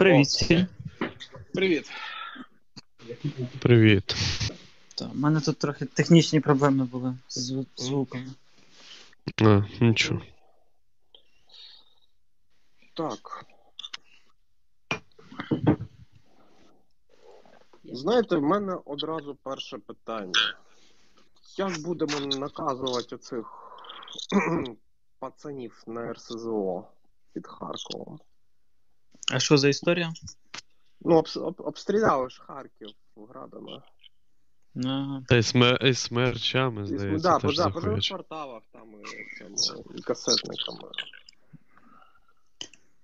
Привіт всім. Привіт. Привіт. У мене тут трохи технічні проблеми були з зву- звуком. А, нічого. Так. Знаєте, в мене одразу перше питання. Як будемо наказувати оцих пацанів на РСЗО під Харковом? А що за історія? Ну, об- обстріляли ж Харків градами. Ага. Та й смер... і смерчами, здається, да, теж да, по заходять. кварталах там і, цьому, і касетниками.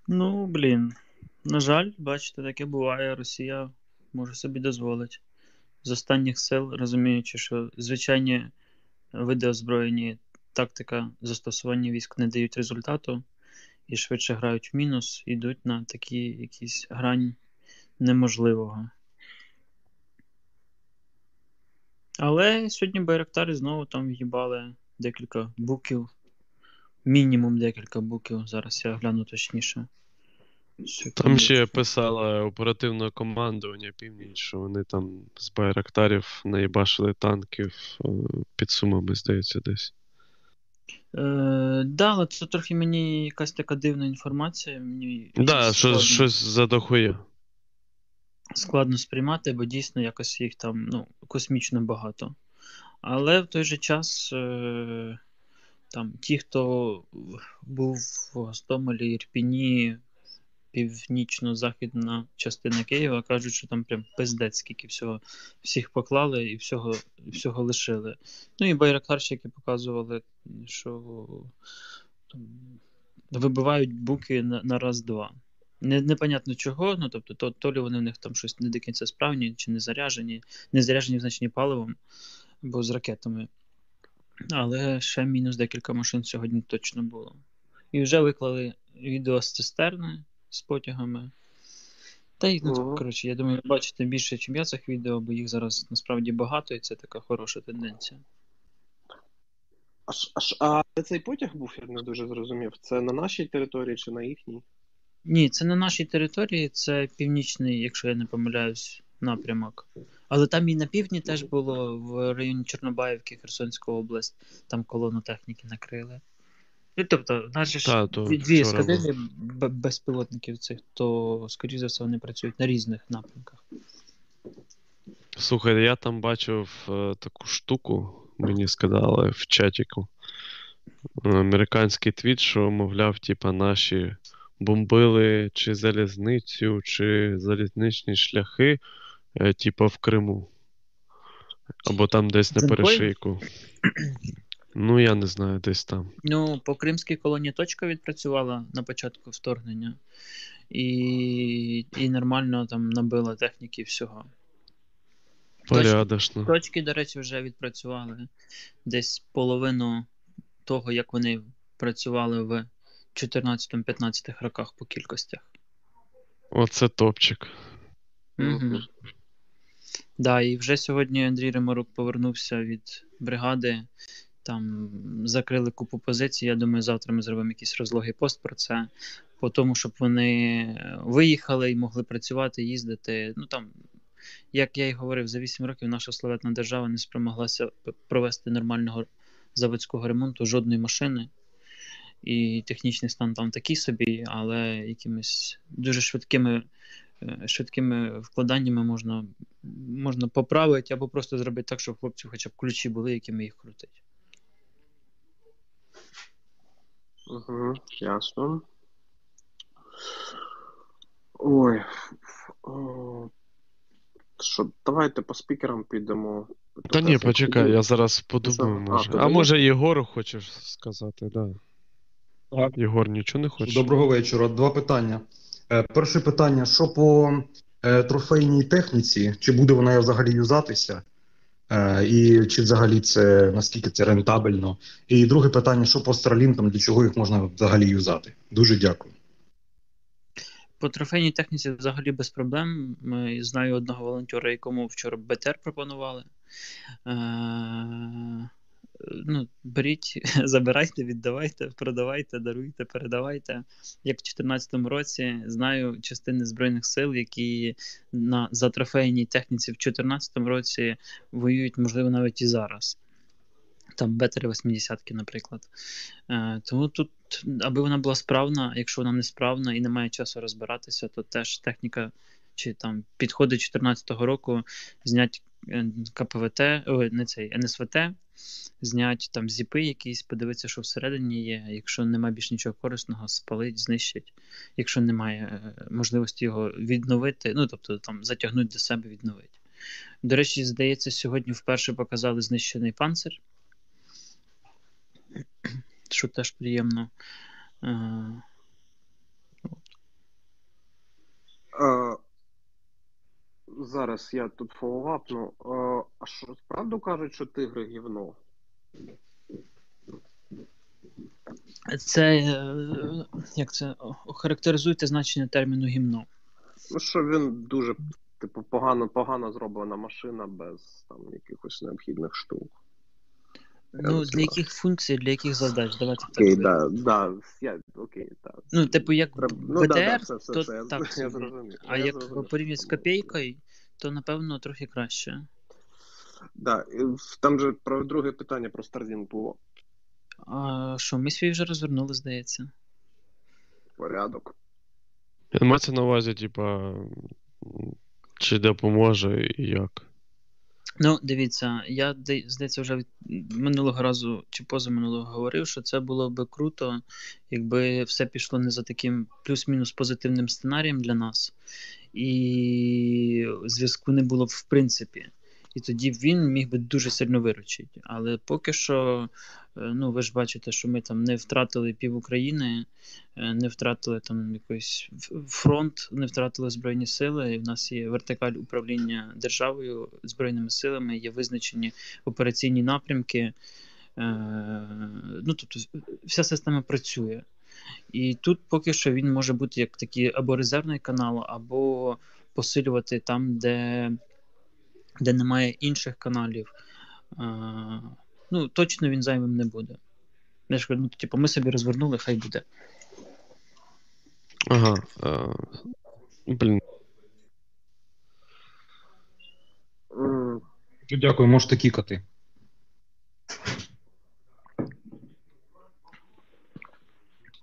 Ну, блін. На жаль, бачите, таке буває. Росія може собі дозволити. З останніх сил, розуміючи, що звичайні види озброєні тактика застосування військ не дають результату і швидше грають в мінус, йдуть на такі якісь грань неможливого. Але сьогодні Байрактари знову там в'їбали декілька буків. Мінімум декілька буків. Зараз я гляну точніше. Там ще писала оперативне командування Північ, що вони там з байрактарів наїбашили танків е, під сумами, здається, десь. Е, да, але це трохи мені якась така дивна інформація. Мені Да, щось що, складно, щось задохує. складно сприймати, бо дійсно якось їх там ну, космічно багато. Але в той же час е, там ті, хто був в Гостомелі, Ірпіні, північно-західна частина Києва, кажуть, що там прям пиздець, скільки всього всіх поклали і всього, всього лишили. Ну і байрактарщики показували, що там, вибивають буки на, на раз-два. Не, непонятно чого, ну тобто, то, то лі вони в них там щось не до кінця справні, чи не заряжені, не заряжені, значені паливом або з ракетами. Але ще мінус декілька машин сьогодні точно було. І вже виклали відео з цистерни з потягами. Та й, ну, коротше, я думаю, бачите більше, ніж я цих відео, бо їх зараз насправді багато, і це така хороша тенденція. А, ж- а, а цей потяг був, я не дуже зрозумів. Це на нашій території чи на їхній? Ні, це на нашій території, це північний, якщо я не помиляюсь, напрямок. Але там і на півдні теж було в районі Чорнобаївки, Херсонська область, там колону техніки накрили. Ну, тобто, в нас же ж Та, то дві, вчора безпілотників цих, то, скоріш за все, вони працюють на різних напрямках. Слухай, я там бачив е, таку штуку, мені сказали в чатіку. Е, Американський твіт, що, мовляв, типа, наші бомбили чи залізницю, чи залізничні шляхи, е, типа в Криму. Або там десь на перешийку. Ну, я не знаю, десь там. Ну, по кримській колонії точка відпрацювала на початку вторгнення, і, і нормально там набила техніки всього. Порядочно. Точки, до речі, вже відпрацювали десь половину того, як вони працювали в 14-15 роках по кількостях. Оце топчик. Угу. Да, і вже сьогодні Андрій Ремарук повернувся від бригади. Там закрили купу позицій. Я думаю, завтра ми зробимо якийсь розлогий пост про це. По тому, щоб вони виїхали і могли працювати, їздити. Ну там, як я й говорив, за 8 років наша славетна держава не спромоглася провести нормального заводського ремонту жодної машини. І технічний стан там такий собі, але якимись дуже швидкими, е, швидкими вкладаннями можна, можна поправити або просто зробити так, щоб у хлопців хоча б ключі були, якими їх крутить. Угу, ясно. Ой. О, Що, давайте по спікерам підемо. Та ні, почекай, я зараз подумаю? А, може. А подумай. може Єгору хочеш сказати, да. Так. Єгор нічого не хоче? Доброго вечора. Два питання. Е, Перше питання: що по е, трофейній техніці? Чи буде вона взагалі юзатися? Е, І чи взагалі це наскільки це рентабельно? І друге питання: що по Starlink, для чого їх можна взагалі юзати? Дуже дякую. По трофейній техніці взагалі без проблем. Ми знаю одного волонтера, якому вчора БТР пропонували. Е- ну, беріть, забирайте, віддавайте, продавайте, даруйте, передавайте. Як в 2014 році знаю частини Збройних сил, які на за трофейній техніці в 2014 році воюють, можливо, навіть і зараз. Там бетери 80 наприклад. Е, Тому тут, аби вона була справна, якщо вона не справна і немає часу розбиратися, то теж техніка чи там підходи 2014 року знять е, КПВТ, о, не цей НСВТ, знять там зіпи якісь, подивитися, що всередині є. Якщо немає більш нічого корисного, спалить, знищить. Якщо немає е, можливості його відновити, ну тобто там затягнути до себе, відновити. До речі, здається, сьогодні вперше показали знищений панцир, що теж приємно. Е, Е, зараз я тут фоллоуапну. Е, а що правду кажуть, що тигри гівно? Це е, як це охарактеризуйте значення терміну гімно. Ну, що він дуже, типу, погано, погано зроблена машина без там якихось необхідних штук. Ну, для яких функцій, для яких задач? Давайте так. Окей, да, да, я, окей, так. Ну, типу, як БТР, да, да, все, все, то все, я, так я собі. зрозумів. А я як зрозумів, порівняти з копійкою, то напевно трохи краще. Да, і в- там же про друге питання про Starlink було. А що, ми свій вже розвернули, здається. Порядок. Мається на увазі, типа, м, чи допоможе і як. Ну, дивіться, я здається, вже минулого разу чи позаминулого говорив, що це було би круто, якби все пішло не за таким плюс-мінус позитивним сценарієм для нас, і зв'язку не було б в принципі. І тоді він міг би дуже сильно виручити. Але поки що, е, ну ви ж бачите, що ми там не втратили пів України, е, не втратили там якийсь фронт, не втратили збройні сили. І в нас є вертикаль управління державою, збройними силами, є визначені операційні напрямки. Е, Ну, тобто, вся система працює. І тут поки що він може бути як такий або резервний канал, або посилювати там, де, де немає інших каналів. Е, Ну, точно він зайвим не буде. Я ж кажу, ну, типу, ми собі розвернули, хай буде. Ага. А, блін. Дякую, можете кікати.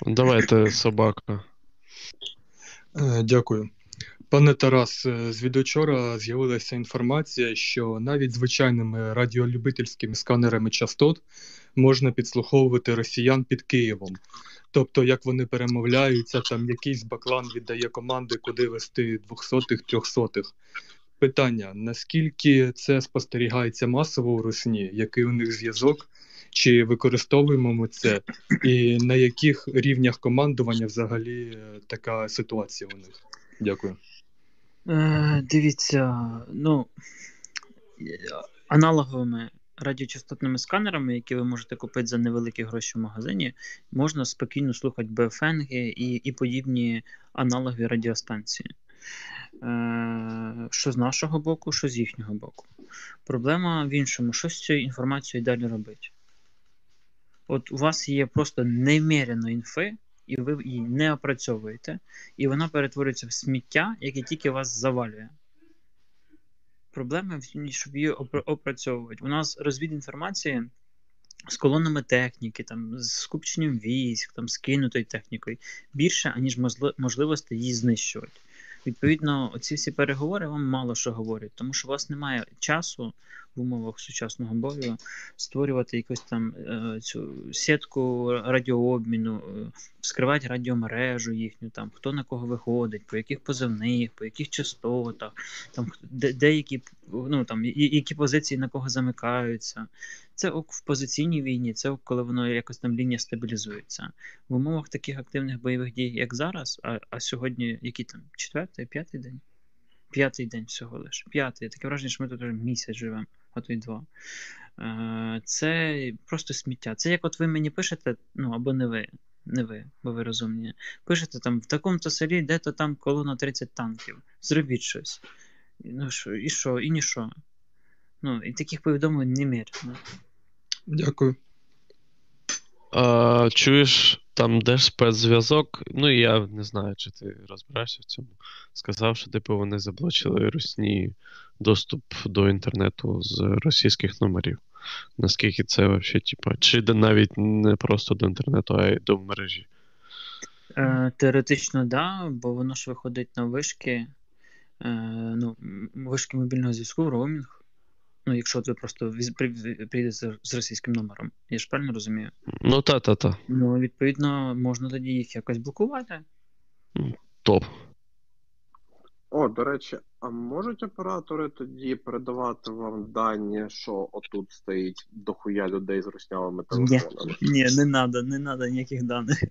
Давайте собака. Е, Дякую. Пане Тарас, е, звідучора з'явилася інформація, що навіть звичайними радіолюбительськими сканерами частот можна підслуховувати росіян під Києвом. Тобто, як вони перемовляються, там якийсь баклан віддає команди, куди вести двохсотих, трьохсотих. Питання: наскільки це спостерігається масово у Русні? Який у них зв'язок? Чи використовуємо ми це? І на яких рівнях командування взагалі е, така ситуація у них? Дякую. Е, дивіться, ну, аналоговими радіочастотними сканерами, які ви можете купити за невеликі гроші в магазині, можна спокійно слухати БФНги і, і подібні аналогові радіостанції. Е, що з нашого боку, що з їхнього боку. Проблема в іншому, що з цією інформацією далі робити? От у вас є просто немерено інфи, і ви її не опрацьовуєте, і вона перетворюється в сміття, яке тільки вас завалює. Проблема в тім, щоб її опрацьовувати. У нас розвід інформації з колонами техніки, там, з скупченням військ, там, з кинутою технікою більше, аніж можли- можливості її знищувати. Відповідно, оці всі переговори вам мало що говорять, тому що у вас немає часу в умовах сучасного бою створювати якусь там е, цю сітку радіообміну, е, вскривати радіомережу їхню, там хто на кого виходить, по яких позивних, по яких частотах, там хто- де, деякі ну там які позиції на кого замикаються. Це в позиційній війні, це коли воно якось там лінія стабілізується. В умовах таких активних бойових дій, як зараз, а, а сьогодні який там четвертий, п'ятий день? П'ятий день всього лиш. П'ятий. Таке враження, що ми тут вже місяць живемо, а то й два. Е, Це просто сміття. Це як от ви мені пишете, ну або не ви, не ви, бо ви розумні. Пишете там в такому-то селі, де-то там колона 30 танків. Зробіть щось. Ну що, і що, і ні що. Ну, і таких повідомлень немерено. Дякую. А, чуєш, там держспецзв'язок, ну я не знаю, чи ти розбираєшся в цьому. Сказав, що типу вони заблочили русні доступ до інтернету з російських номерів. Наскільки це взагалі, типу, чи де навіть не просто до інтернету, а й до мережі. Е, теоретично, да, бо воно ж виходить на вишки, е, ну, вишки мобільного зв'язку, роумінг. Ну, якщо ти просто прийдете з російським номером. Я ж правильно розумію? Ну та-та-та. Ну, відповідно, можна тоді їх якось блокувати. Топ. О, до речі, а можуть оператори тоді передавати вам дані, що отут стоїть дохуя людей з руснявими телефонами? Ні, не надо, не надо ніяких даних.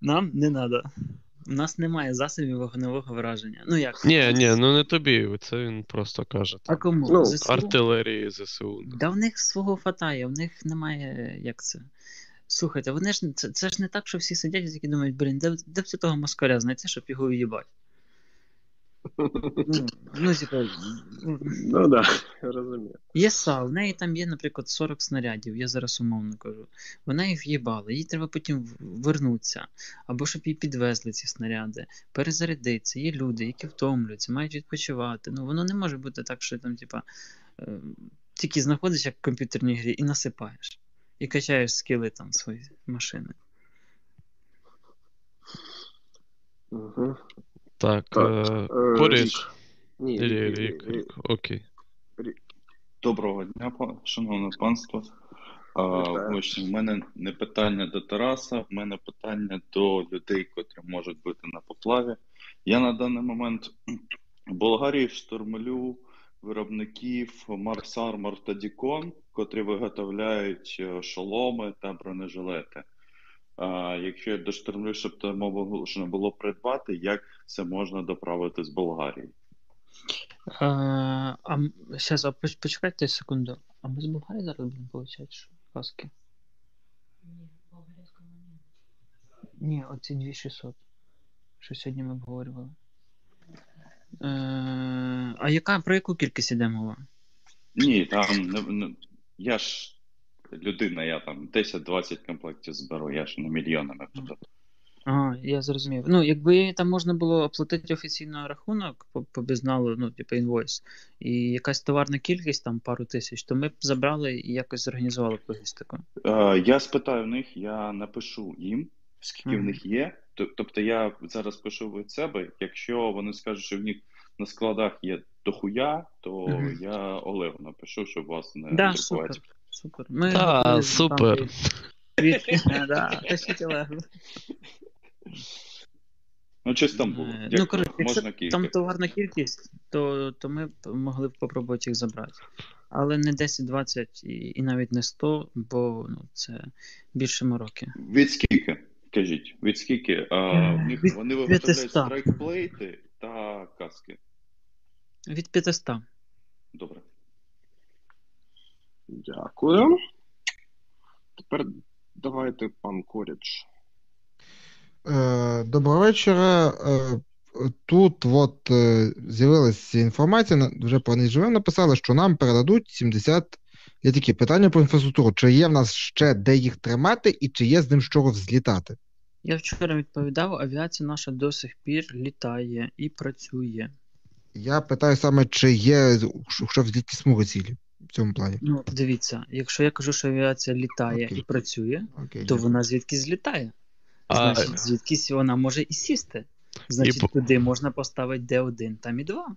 Нам не надо. У нас немає засобів вогневого враження. Ну як? Ні, ні, ну не тобі, це він просто каже. А кому? Ну, ЗСУ? артилерії ЗСУ. Да в них свого фатає, в них немає як це. Слухайте, вони ж це, це ж не так, що всі сидять і такі думають, блін, де, б- де б це того москаля знайти, щоб його в'їбати. Ну, типу, ну, да, розумію. Є СА, в неї там є, наприклад, 40 снарядів, я зараз умовно кажу. Вона їх в'їбала, їй треба потім вернутися, або щоб їй підвезли ці снаряди, перезарядитися. Є люди, які втомлюються, мають відпочивати. Ну воно не може бути так, що там, типа, е, тільки знаходиш як в комп'ютерній грі і насипаєш. І качаєш скіли там свої машини. Угу. Так, Так, е, Е, коріш. Рік. Ні, Рік, рік, рік, рік. рік. Окей. Доброго дня, шановне панство. Ось у мене не питання до Тараса, в мене питання до людей, котрі можуть бути на поплаві. Я на даний момент в Болгарії штурмлю виробників Mars Armor та Dicon, котрі виготовляють е, шоломи та бронежилети. Якщо я доштурмлю, щоб це можна було придбати, як це можна доправити з Болгарії? А, а зараз, а почекайте секунду. А ми з Болгарії зараз будемо получати? Каски? Ні, оці 2600. Що сьогодні ми обговорювали. Е, а яка, про яку кількість іде мова? Ні, там не, не, я ж людина, я там 10-20 комплектів зберу, я ж не мільйонами буду. Ага, я зрозумів. Ну, якби там можна було оплатити офіційно рахунок по, по безналу, ну, типу інвойс, і якась товарна кількість, там пару тисяч, то ми б забрали і якось зорганізували б логістику. Е, я спитаю в них, я напишу їм, скільки в них є. Тобто я зараз пишу від себе. Якщо вони скажуть, що в них на складах є дохуя, то Мгм. я Олегу напишу, щоб вас не Да, друкувати. супер. Супер. Ми готові супер. Да, тащіть Олегу. Ну, щось там було. Е, Як Ну, коротше, якщо кілька. там товарна кількість, то, то ми б могли б попробувати їх забрати. Але не 10-20 і, і навіть не 100, бо ну, це більше мороки. Від скільки? Кажіть, від скільки? А, в них, Від вони виготовляють страйкплейти та каски. Від 500. Добре. Дякую. Тепер давайте пан Коріч. Е, Доброго вечора. Е, Тут от е, з'явилася інформація, вже пані Живе написали, що нам передадуть 70. Є такі питання про інфраструктуру. Чи є в нас ще де їх тримати, і чи є з ним з чого взлітати? Я вчора відповідав, авіація наша до сих пір літає і працює. Я питаю саме, чи є що взлітні смуги цілі в цьому плані. Ну, дивіться, якщо я кажу, що авіація літає Окей. і працює, Окей, то дякую. вона звідки злітає. А- Значить, звідкись вона може і сісти. Значить, по- туди можна поставити Д1, там і 2.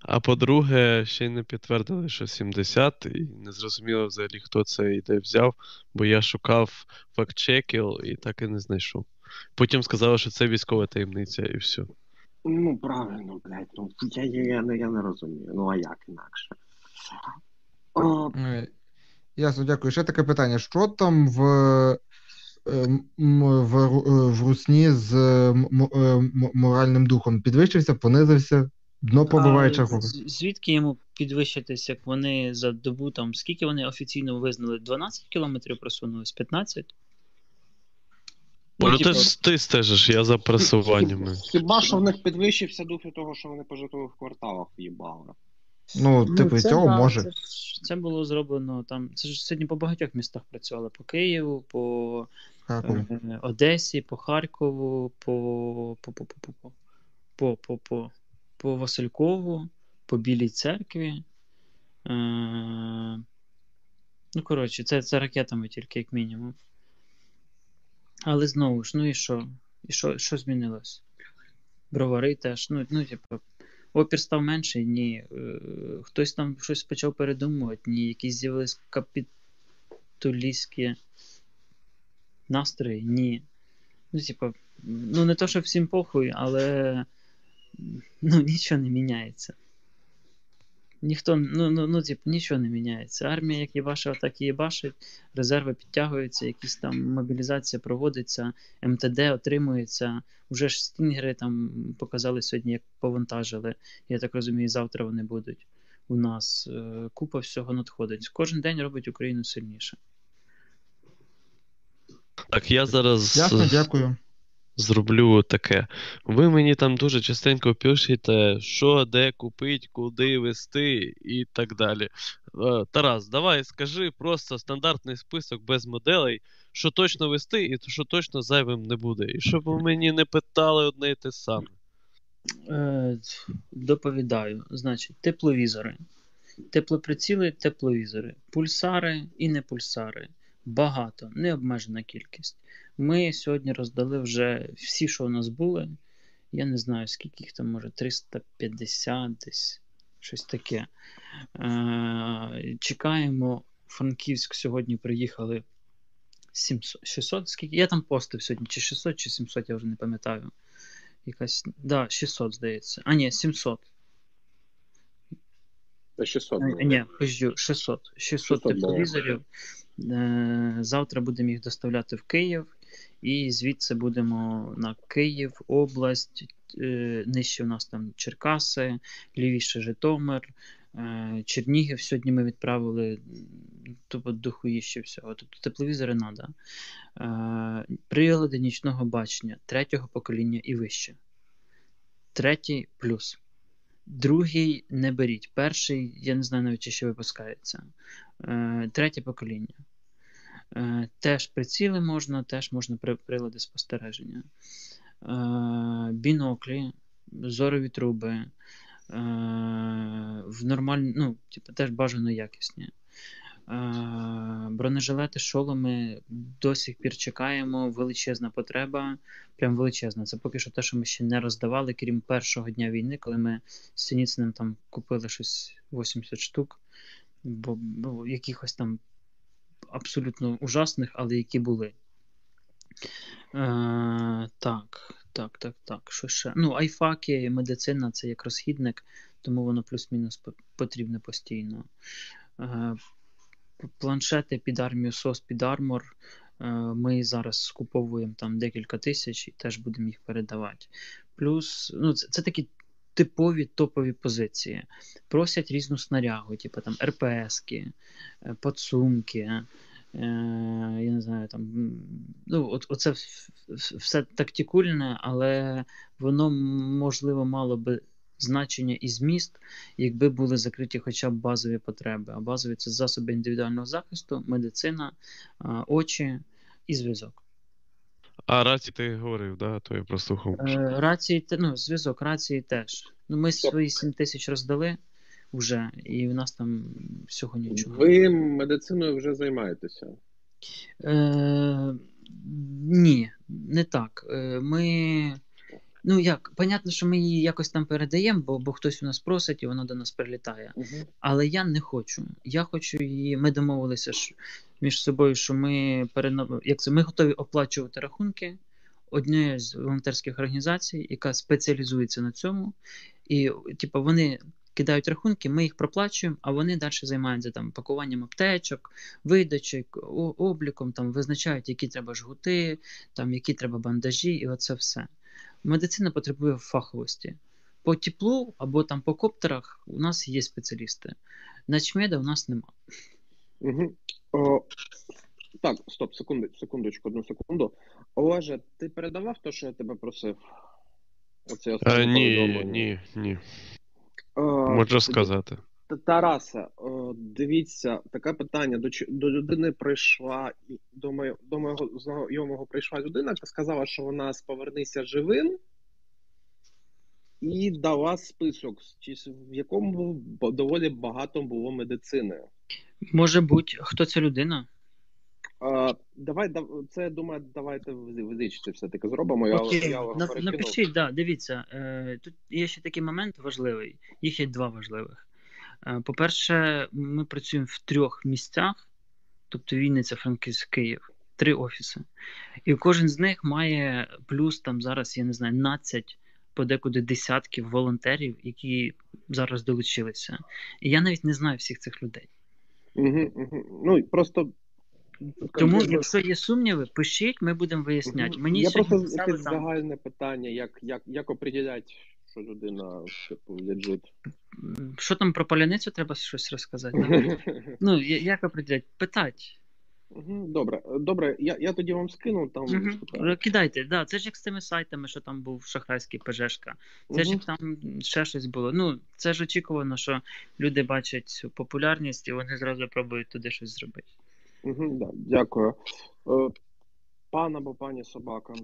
А по-друге, ще й не підтвердили, що 70, і не зрозуміло взагалі, хто це і де взяв, бо я шукав фактчеків і так і не знайшов. Потім сказали, що це військова таємниця, і все. Ну, правильно, блядь, ну я, я, я, не, я не розумію. Ну, а як інакше? Е, Ясно, дякую. Ще таке питання: що там в, е, в, е, в Русні з е, моральним духом? Підвищився, понизився, дно пробиває А чергу. Звідки йому підвищитись, як вони за добу там, скільки вони офіційно визнали? 12 кілометрів просунулись? 15? Ну, ти, типу, ж- ти стежиш, я за просуваннями. Хіба що в них підвищився дух від того, що вони по житлових кварталах в'їбали. Ну, ну типу, цього да, може. Це, це було зроблено там. Це ж сьогодні по багатьох містах працювали: по Києву, по е, Одесі, по Харкову, по по, по, по, по, по, по, по, по Василькову, по Білій церкві. Е, ну, коротше, це це ракетами тільки, як мінімум. Але знову ж, ну і що? І що що змінилось? Бровари теж, ну, ну, типу, опір став менший, ні. Е, хтось там щось почав передумувати, ні. Якісь з'явились капітулістські настрої, ні. Ну, типа, ну не то, що всім похуй, але ну, нічого не міняється. Ніхто, ну, ну, ну, типу, нічого не міняється. Армія, як їбашила, так і їбашить, резерви підтягуються, якісь там мобілізація проводиться, МТД отримується. Уже ж стінгери там показали сьогодні, як повантажили. Я так розумію, завтра вони будуть у нас. Е, Купа всього надходить. Кожен день робить Україну сильніше. Так, я зараз Ясно, дякую. Зроблю таке. Ви мені там дуже частенько пишете, що де купить, куди вести і так далі. Е, Тарас, давай скажи просто стандартний список без моделей, що точно вести і що точно зайвим не буде. І щоб ви мені не питали одне і те саме. Е, доповідаю. Значить, тепловізори. Теплоприціли, тепловізори, пульсари і не пульсари. Багато, необмежена кількість. Ми сьогодні роздали вже всі, що у нас були. Я не знаю, скільки їх там може, 350 десь, щось таке. Е, чекаємо. Франківськ сьогодні приїхали 700, 600, скільки? Я там постив сьогодні, чи 600, чи 700, я вже не пам'ятаю. Якась, да, 600, здається. А, ні, 700. Та 600. Е, було. Ні, пизджу, 600. 600 600 тепловізорів. Завтра будемо їх доставляти в Київ, і звідси будемо на Київ, область. е, Нижче у нас там Черкаси, лівіше Житомир, е, Чернігів. Сьогодні ми відправили тупо дохуїще всього. Тобто тепловізори треба. Прилади нічного бачення третього покоління і вище. Третій плюс. Другий не беріть. Перший, я не знаю навіть, ще випускається. Е, третє покоління. Е, теж приціли можна, теж можна прилади спостереження. Е, біноклі, зорові труби. В нормаль... ну, типу, теж бажано якісні. Бронежилети, шоломи до сих пір чекаємо. Величезна потреба. Прям величезна. Це поки що те, що ми ще не роздавали, крім першого дня війни, коли ми з Синіциним там купили щось 80 штук, бо, бо якихось там абсолютно ужасних, але які були. Е, так, так, так, так. Що ще? Ну, айфаки, медицина це як розхідник, тому воно плюс-мінус потрібне постійно. Планшети під армію SOS, під армор. Е, Ми зараз скуповуємо там декілька тисяч і теж будемо їх передавати. Плюс, ну, це, це такі типові топові позиції. Просять різну снарягу, типу там РПСки, е, подсумки. е, Я не знаю, там, ну, от, оце все тактикульне, але воно, можливо, мало би значення і зміст, якби були закриті хоча б базові потреби. А базові це засоби індивідуального захисту, медицина, очі і зв'язок. А раці ти говорив, да? то я прослухав. Е, Рації, ну, зв'язок, рації теж. Ну, ми свої 7 тисяч роздали вже, і в нас там всього нічого. Ви медициною вже займаєтеся. Е, ні, не так. Е, ми. Ну як, понятно, що ми її якось там передаємо, бо, бо хтось у нас просить і вона до нас прилітає. Але я не хочу. Я хочу її. Ми домовилися ж між собою, що ми перена... як це, ми готові оплачувати рахунки однієї з волонтерських організацій, яка спеціалізується на цьому. І, типу, вони кидають рахунки, ми їх проплачуємо, а вони далі займаються там пакуванням аптечок, видачею, о- обліком, там визначають, які треба жгути, там які треба бандажі, і оце все. Медицина потребує фаховості. По теплу або там по коптерах у нас є спеціалісти. Начмеда у нас нема. Угу. О, так, стоп, секунду, секундочку, одну секунду. Олеже, ти передавав те, що я тебе просив? Оце Е, останнє ні, ні, ні. Е, Можу сказати. Та- Тарасе, о, дивіться, таке питання. До, до людини прийшла, до, моє- до моєго знайомого прийшла людина, яка сказала, що вона з повернися живим і дала список, в якому доволі багато було медицини. Може бути, хто ця людина? А, давай, це, я думаю, давайте визичці все-таки зробимо. Я, Окей, я напишіть, да, дивіться, е, тут є ще такий момент важливий, їх є два важливих. Е, по-перше, ми працюємо в трьох місцях, тобто Вінниця, Франківськ, Київ, три офіси. І кожен з них має плюс там зараз, я не знаю, 12, подекуди десятків волонтерів, які зараз долучилися. І я навіть не знаю всіх цих людей. Угу, угу. Ну, просто... Тому, якщо є сумніви, пишіть, ми будемо виясняти. Мені я просто там, загальне питання, як, як, як определять, що людина типу лежить. що там про паляницю треба щось розказати. Ну, як определять? Питать. Добре, добре, я, я тоді вам скину там. Угу. Кидайте, да, це ж як з тими сайтами, що там був шахрайський ПЖшка. Це ж як там ще щось було. Ну, це ж очікувано, що люди бачать цю популярність і вони зразу пробують туди щось зробити. Мгм, да, дякую. Е, Пан або пані собака.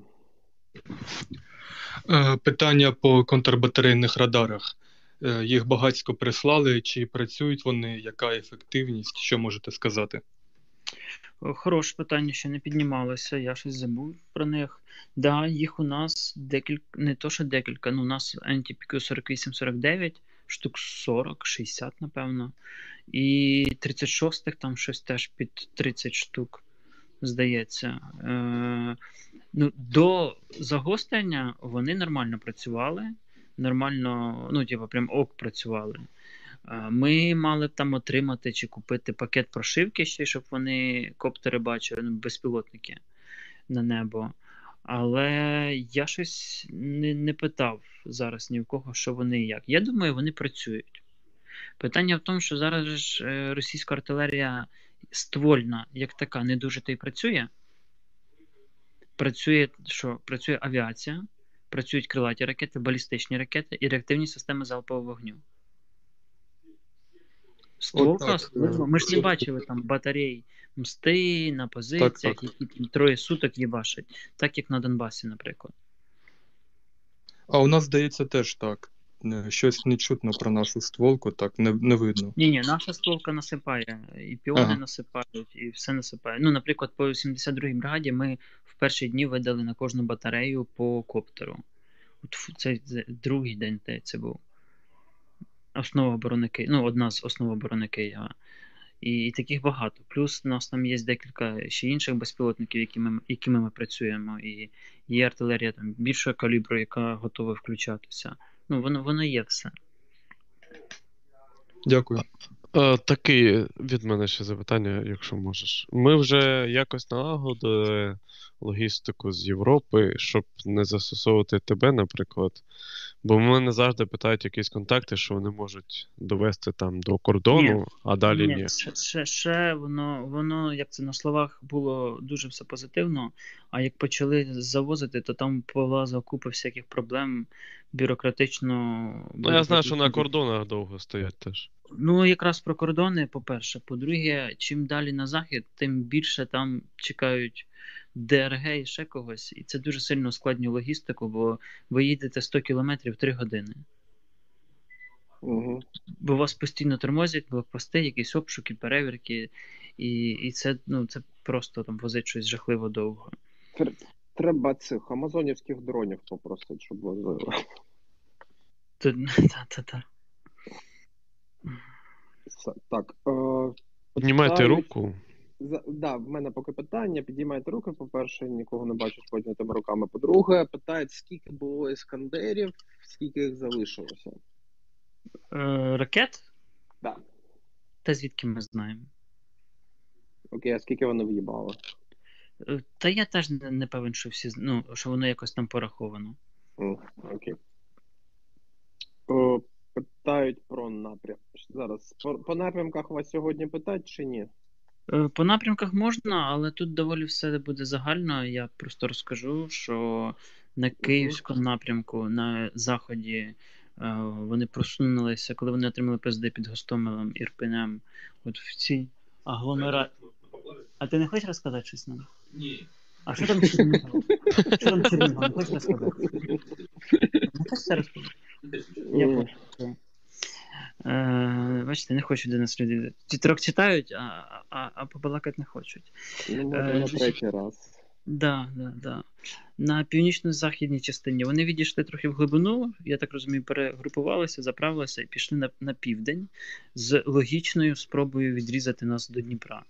Е, Питання по контрбатарейних радарах. Е, Їх багатько прислали, чи працюють вони, яка ефективність, що можете сказати? Хороше питання, ще не піднімалося, я щось забув про них. Да, їх у нас декілька, не то, що декілька, ну у нас NTPQ 4849, штук 40, 60, напевно. І 36-х там щось теж під 30 штук, здається. Е, ну, до загострення вони нормально працювали. Нормально, ну, типу, прям ок працювали. Е, Ми мали б там отримати чи купити пакет прошивки ще, щоб вони коптери бачили, ну, безпілотники на небо. Але я щось не, не питав зараз ні в кого, що вони і як. Я думаю, вони працюють. Питання в тому, що зараз ж е, російська артилерія ствольна, як така, не дуже то й працює. Працює що? Працює авіація, працюють крилаті ракети, балістичні ракети і реактивні системи залпового вогню. Стволка, так. Ми ж не бачили там батарей мсти на позиціях, так. які там троє суток їбашать, так як на Донбасі, наприклад. А у нас, здається, теж так. Щось не чутно про нашу стволку, так не, не видно. Ні, ні, наша стволка насипає, і піони Ага. насипають, і все насипає. Ну, наприклад, по 72-й бригаді ми в перші дні видали на кожну батарею по коптеру. От це другий день де це був. Основа оборони Києва. Ну, одна з основ оборони Києва. І, і таких багато. Плюс у нас там є декілька ще інших безпілотників, якими, якими ми працюємо. І є артилерія там більшого калібру, яка готова включатися. Ну, воно, воно є все. Дякую. Е, Таке від мене ще запитання, якщо можеш. Ми вже якось налагодили логістику з Європи, щоб не застосовувати тебе, наприклад. Бо мене завжди питають якісь контакти, що вони можуть довести там до кордону, Ні. а далі ні. Ще, ще, ще воно, воно, як це на словах, було дуже все позитивно. А як почали завозити, то там полазила купа всяких проблем бюрократично. Ну, я знаю, що на кордонах довго стоять теж. Ну, якраз про кордони, по-перше. По-друге, чим далі на захід, тим більше там чекають ДРГ і ще когось. І це дуже сильно ускладнює логістику, бо ви їдете 100 кілометрів 3 години. Угу. Бо вас постійно тормозять, блокпости, якісь обшуки, перевірки, і, і це, ну, це просто там возить щось жахливо довго. Треба цих амазонівських дронів попросити, щоб возили. Та. Так. Е, Піднімайте руку. За, да, в мене поки питання. Підіймайте руки, по-перше, нікого не бачу з піднятими руками. По-друге, питають, скільки було іскандерів, скільки їх залишилося. Е, ракет? Да. Та звідки ми знаємо? Окей, а скільки вони в'їбали? Е, Та я теж не, не певен, що всі ну, що воно якось там пораховано. М, Окей. О, питають про напрям. Зараз. По, по напрямках вас сьогодні питають чи ні? Е, По напрямках можна, але тут доволі все буде загально. Я просто розкажу, що на київському напрямку, на заході, Е, Вони просунулися, коли вони отримали ПСД під Гостомелем, Ірпенем, от в ці агломера... А ти не хочеш розказати щось нам? Ні. А що там Чернігов? Що там Чернігов? Не хочеш розказати? Не хочеш розказати? Я М. Е, бачите, не хочуть до нас люди. Тітрок читають, а, а, а побалакати не хочуть. Ну, може, Е, на третій раз. Да, да, да. На північно-західній частині вони відійшли трохи в глибину, я так розумію, перегрупувалися, заправилися і пішли на, на південь з логічною спробою відрізати нас до Дніпра.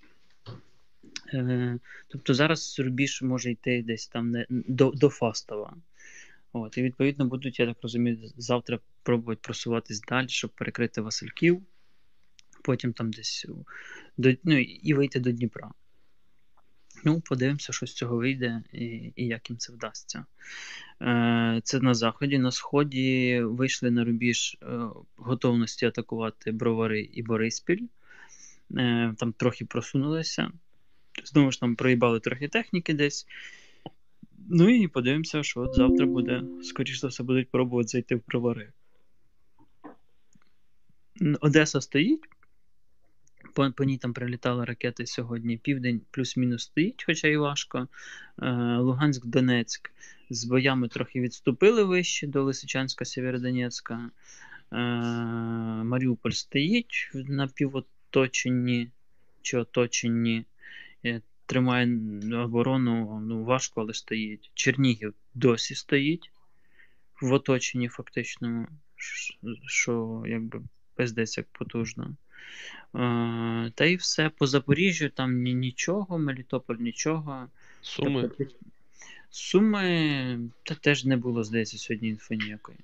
Е, тобто зараз рубіж може йти десь там не, до, до Фастова. От, і відповідно будуть, я так розумію, завтра пробувати просуватись далі, щоб перекрити Васильків, потім там десь до, ну, і вийти до Дніпра. Ну, подивимося, що з цього вийде і, і як їм це вдасться. Е, це на заході. На сході вийшли на рубіж е, готовності атакувати Бровари і Бориспіль. Е, там трохи просунулися. Знову ж там проїбали трохи техніки десь. Ну і подивимося, що от завтра буде. Скоріше за все, будуть пробувати зайти в Бровари. Одеса стоїть. По, по ній там прилітали ракети сьогодні. Південь плюс-мінус стоїть, хоча і важко. Е, Луганськ, Донецьк з боями трохи відступили вище до Лисичанська, Сєвєродонецька. Е, Маріуполь стоїть в напівоточенні чи оточенні. Тримає оборону, ну важко, але стоїть. Чернігів досі стоїть в оточенні фактичному, ш- що якби пиздець як потужно. Е, Та і все. По Запоріжжю там ні, нічого, Мелітополь нічого. Суми. Тобто, Суми та теж не було, здається, сьогодні інфи ніякої.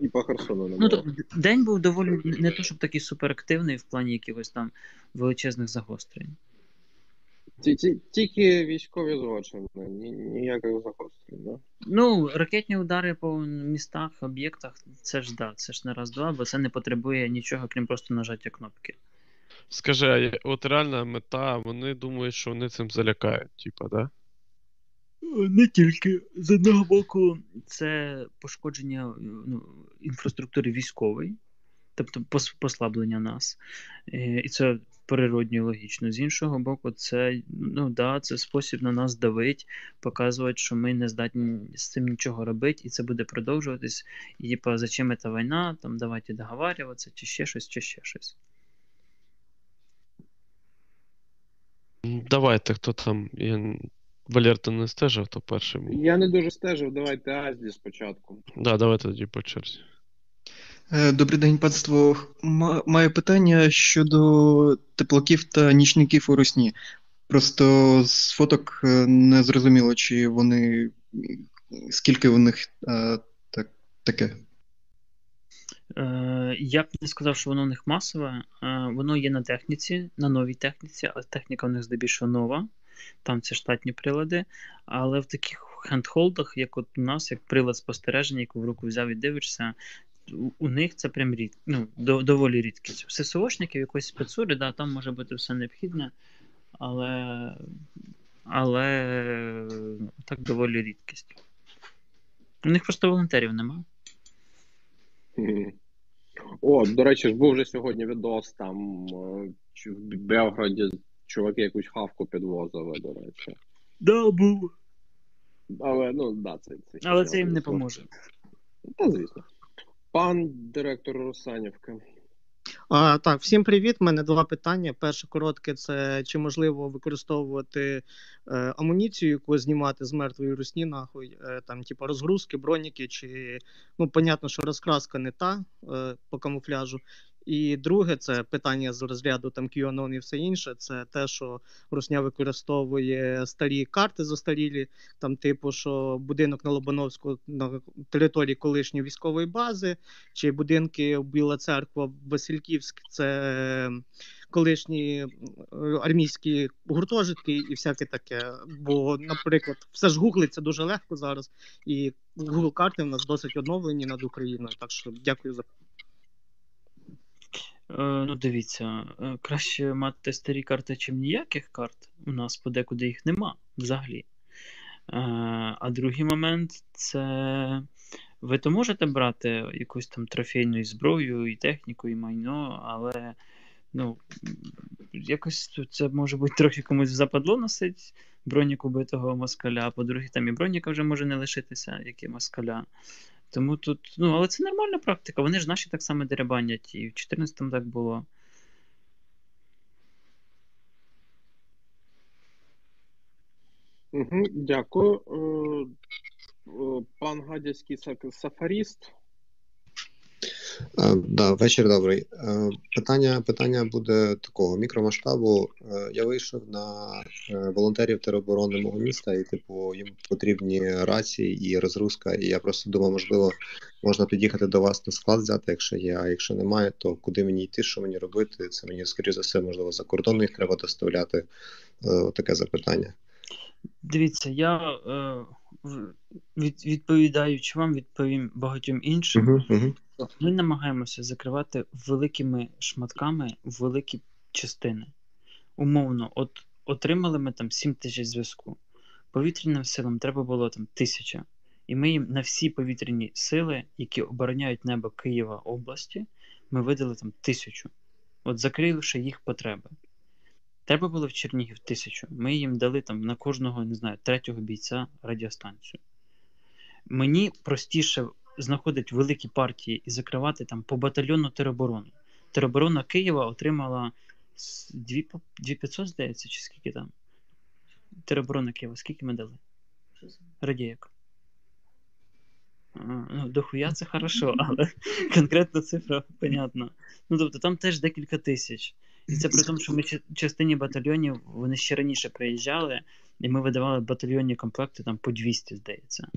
І по Херсону не Ну, було. то, день був доволі не то, щоб такий суперактивний в плані якихось там величезних загострень. Ті- ті- Тільки військові злочини, ні- ніяких загострень, да? Ну, ракетні удари по містах, об'єктах, це ж да, це ж не раз-два, бо це не потребує нічого, крім просто нажаття кнопки. Скажи, а от реальна мета, вони думають, що вони цим залякають, типа, да? Не тільки з одного боку, це пошкодження ну, інфраструктури військової, тобто пос- послаблення нас. Е, І це природньо і логічно. З іншого боку, це, ну, да, це спосіб на нас давить, показувати, що ми не здатні з цим нічого робити, і це буде продовжуватись. І типа, зачем ця війна, там давайте договарюватися, чи ще щось, чи ще щось. Давайте, хто там. Я... Валер, ти не стежив, то перший. Я не дуже стежив, давайте Азді спочатку. Да, давайте тоді по черзі. Е, Добрий день, панство. Маю питання щодо теплаків та нічників у Русні. Просто з фоток е, не зрозуміло, чи вони скільки у них е, так, таке. Я б не сказав, що воно у них масове. Воно є на техніці, на новій техніці, але техніка у них здебільшого нова. Там це штатні прилади. Але в таких хендхолдах, як от у нас, як прилад спостереження, яку в руку взяв і дивишся, у, них це прям рід, ну, до, доволі рідкість. У ССОшників якоїсь спецури, да, там може бути все необхідне, але, але ну, так доволі рідкість. У них просто волонтерів немає. О, до речі, ж був вже сьогодні відос там е, в Белграді чуваки якусь хавку підвозили, до речі. Да, був. Але ну да, це, це Але це їм не один поможе. Та звісно. Пан директор Русанівки. А, так, всім привіт. У мене два питання. Перше коротке це чи можливо використовувати е, амуніцію, яку знімати з мертвої русні, нахуй, е, там, типу, розгрузки, броніки, чи ну, понятно, що розкраска не та е, по камуфляжу. І друге, це питання з розряду там QAnon і все інше. Це те, що Русня використовує старі карти застарілі, там, типу, що будинок на Лобановську на території колишньої військової бази, чи будинки Біла Церква, Васильківськ, це е, колишні армійські гуртожитки і всяке таке. Бо, наприклад, все ж гуглиться дуже легко зараз, і Google карти в нас досить оновлені над Україною. Так що дякую за ну, дивіться, е, краще мати старі карти, чим ніяких карт. У нас подекуди їх нема взагалі. Е, а другий момент це ви то можете брати якусь там трофейну зброю, і техніку, і майно, але ну, якось це може бути трохи комусь западло носить бронік убитого москаля, по-друге, там і броніка вже може не лишитися, як і москаля. Тому тут, ну, але це нормальна практика. Вони ж наші так само деребанять, і в 14-му так було. Дякую. Е, е, Пан Гадяцький сафаріст. Е, Да, вечір добрий. Е, Питання, питання буде такого мікромасштабу. Е, Я вийшов на волонтерів тероборони мого міста, і типу їм потрібні рації і розгрузка. І я просто думав, можливо, можна під'їхати до вас на склад взяти, якщо є. А якщо немає, то куди мені йти, що мені робити? Це мені, скоріше за все, можливо, за кордон їх треба доставляти. Таке запитання. Дивіться, я е, від, відповідаючи вам, відповім багатьом іншим. Угу, угу. Ми намагаємося закривати великими шматками великі частини. Умовно, от отримали ми там 7 тисяч зв'язку. Повітряним силам треба було там тисяча. І ми їм на всі повітряні сили, які обороняють небо Києва області, ми видали там тисячу. От закривши їх потреби. Треба було в Чернігів тисячу. Ми їм дали там на кожного, не знаю, третього бійця радіостанцію. Мені простіше знаходити великі партії і закривати там по батальйону тероборони. Тероборона Києва отримала дві по- 2500, здається, чи скільки там? Тероборона Києва, скільки ми дали? Радієк. А, Ну, дохуя це хорошо, але конкретна цифра понятна. Ну, тобто там теж декілька тисяч. І це при тому, що ми частині батальйонів вони ще раніше приїжджали, і ми видавали батальйонні комплекти там по 200, здається.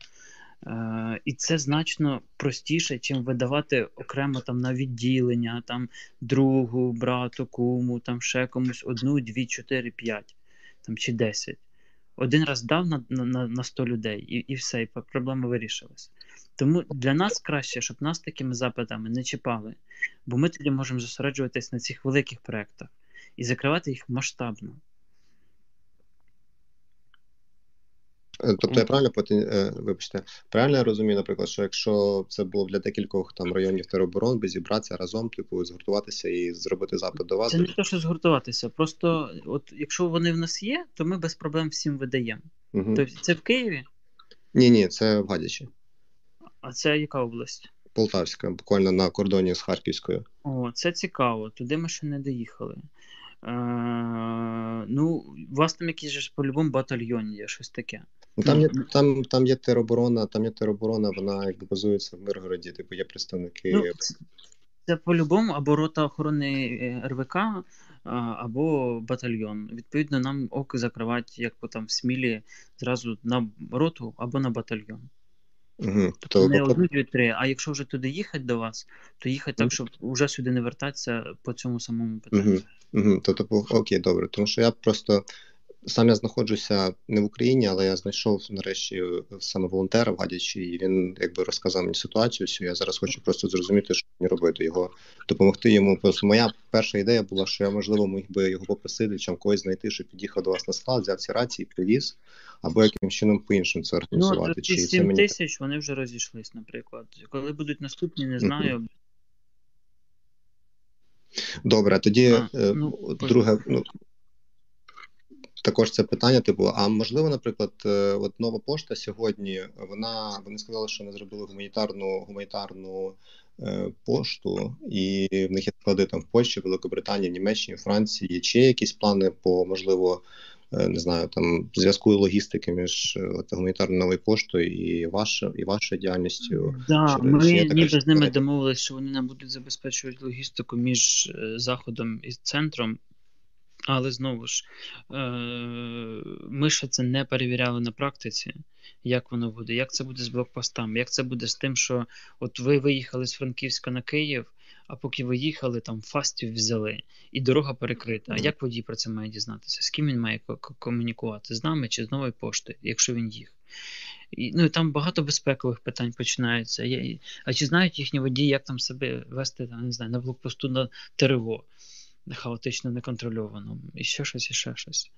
Е, і це значно простіше, чим видавати окремо там на відділення, там другу, брату, куму, там ще комусь одну, дві, чотири, п'ять там, чи десять. Один раз дав на, на, на- на 100 людей, і, і все, і проблема вирішилась. Тому для нас краще, щоб нас такими запитами не чіпали, бо ми тоді можемо зосереджуватись на цих великих проєктах і закривати їх масштабно. Тобто я правильно потен... е, вибачте, правильно я розумію, наприклад, що якщо це було для декількох там районів тероборон, би зібратися разом, типу, згуртуватися і зробити запит до вас. Це не те, що згуртуватися. Просто, от якщо вони в нас є, то ми без проблем всім видаємо. Угу. Тобто це в Києві, Ні, ні, це в Гадячі, а це яка область? Полтавська, буквально на кордоні з Харківською. О, це цікаво. Туди ми ще не доїхали. Е, ну, у вас там якийсь же по-любому батальйон є, щось таке. Ну, там є там, там є тероборона, там є тероборона, вона якби базується в Миргороді, типу є представники. Ну, це, по-любому або рота охорони е, РВК, або батальйон. Відповідно, нам оки закривати, як по там в Смілі, зразу на роту або на батальйон. Угу. Тобто не одну, дві, три. А якщо вже туди їхати до вас, то їхати так, щоб вже сюди не вертатися по цьому самому питанню. Угу. Угу. Тобто, окей, добре. Тому що я просто сам я знаходжуся не в Україні, але я знайшов нарешті саме волонтера в Гадячі, і він якби розказав мені ситуацію. всю. Я зараз хочу просто зрозуміти, що мені робити його, допомогти йому. Просто моя перша ідея була, що я можливо міг би його попросити, чим когось знайти, щоб під'їхав до вас на склад, взяв ці рації, привіз, або яким чином по-іншому це організувати. Ну, Чи ці 7 мені тисяч вони вже розійшлись, наприклад. Коли будуть наступні, не знаю. Добре, тоді А, е, ну, друге, ну також це питання, типу, а можливо, наприклад, е, от нова пошта сьогодні, вона вони сказали, що вони зробили гуманітарну гуманітарну е, пошту, і в них є склади там в Польщі, Великобританії, Німеччині, Франції. Чи є якісь плани по можливо, е, не знаю, там зв'язку і логістики між е, от, гуманітарною новою поштою і вашою і вашою діяльністю? Да, Чи- ми чи ніби з ними домовилися, що вони нам будуть забезпечувати логістику між заходом і центром. Але знову ж, е, ми ще це не перевіряли на практиці, як воно буде, як це буде з блокпостами, як це буде з тим, що от ви виїхали з Франківська на Київ, а поки ви їхали, там фастів взяли, і дорога перекрита. А як водій про це має дізнатися? З ким він має ко- ко- комунікувати? З нами чи з новою поштою, якщо він їх? І, ну, і там багато безпекових питань починається. А чи знають їхні водії, як там себе вести там, не знаю, на блокпосту на ТРО? Хаотично неконтрольовано, і ще щось, і ще щось.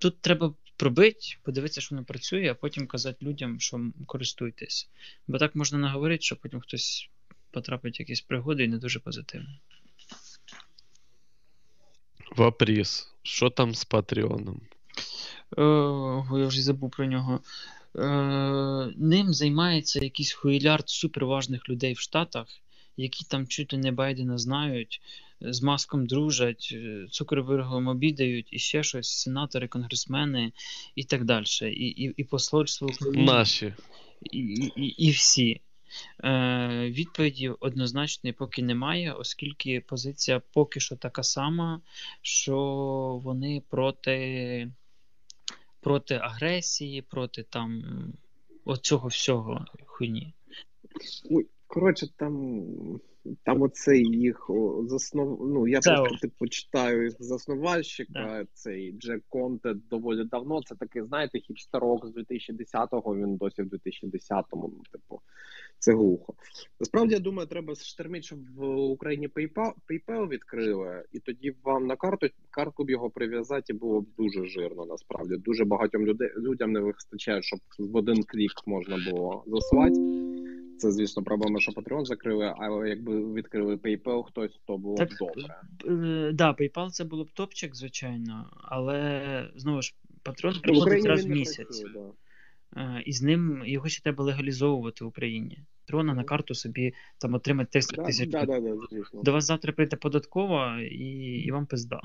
Тут треба пробити, подивитися, що воно працює, а потім казати людям, що користуйтесь. Бо так можна наговорити, що потім хтось потрапить в якісь пригоди і не дуже позитивно. Вапріс. Що там з Патреоном? О, я вже забув про нього. Е, Ним займається якийсь хуїлярд суперважних людей в Штатах, які там чути не Байдена знають, з маском дружать, е, цукровирогом обідають, і ще щось, сенатори, конгресмени і так далі. І, і, і посольство України. Наші. І, і, і всі. Е, Відповіді однозначної поки немає, оскільки позиція поки що така сама, що вони проти, проти агресії, проти там оцього всього хуйні. Ой, коротше, там, там оцей їх заснов... Ну, я Це просто типу читаю їх заснувальщика, цей Джек Конте доволі давно. Це такий, знаєте, хіпстерок з 2010-го, він досі в 2010-му, ну, типу, це глухо. Насправді, я думаю, треба штормити, щоб в Україні PayPal, PayPal відкрили, і тоді вам на карту картку б його прив'язати і було б дуже жирно, насправді. Дуже багатьом людей, людям не вистачає, щоб в один клік можна було заслати. Це, звісно, проблема, що Patreon закрили, але якби відкрили PayPal хтось, то було б добре. Е, Да, PayPal це було б топчик, звичайно, але знову ж патрон В приходить раз в місяць. працює, да. Е, І з ним його ще треба легалізовувати в Україні. Трона на карту собі там отримати 300 Да, тисяч. да, да, да, звісно. До вас завтра прийде податкова і, і вам пизда.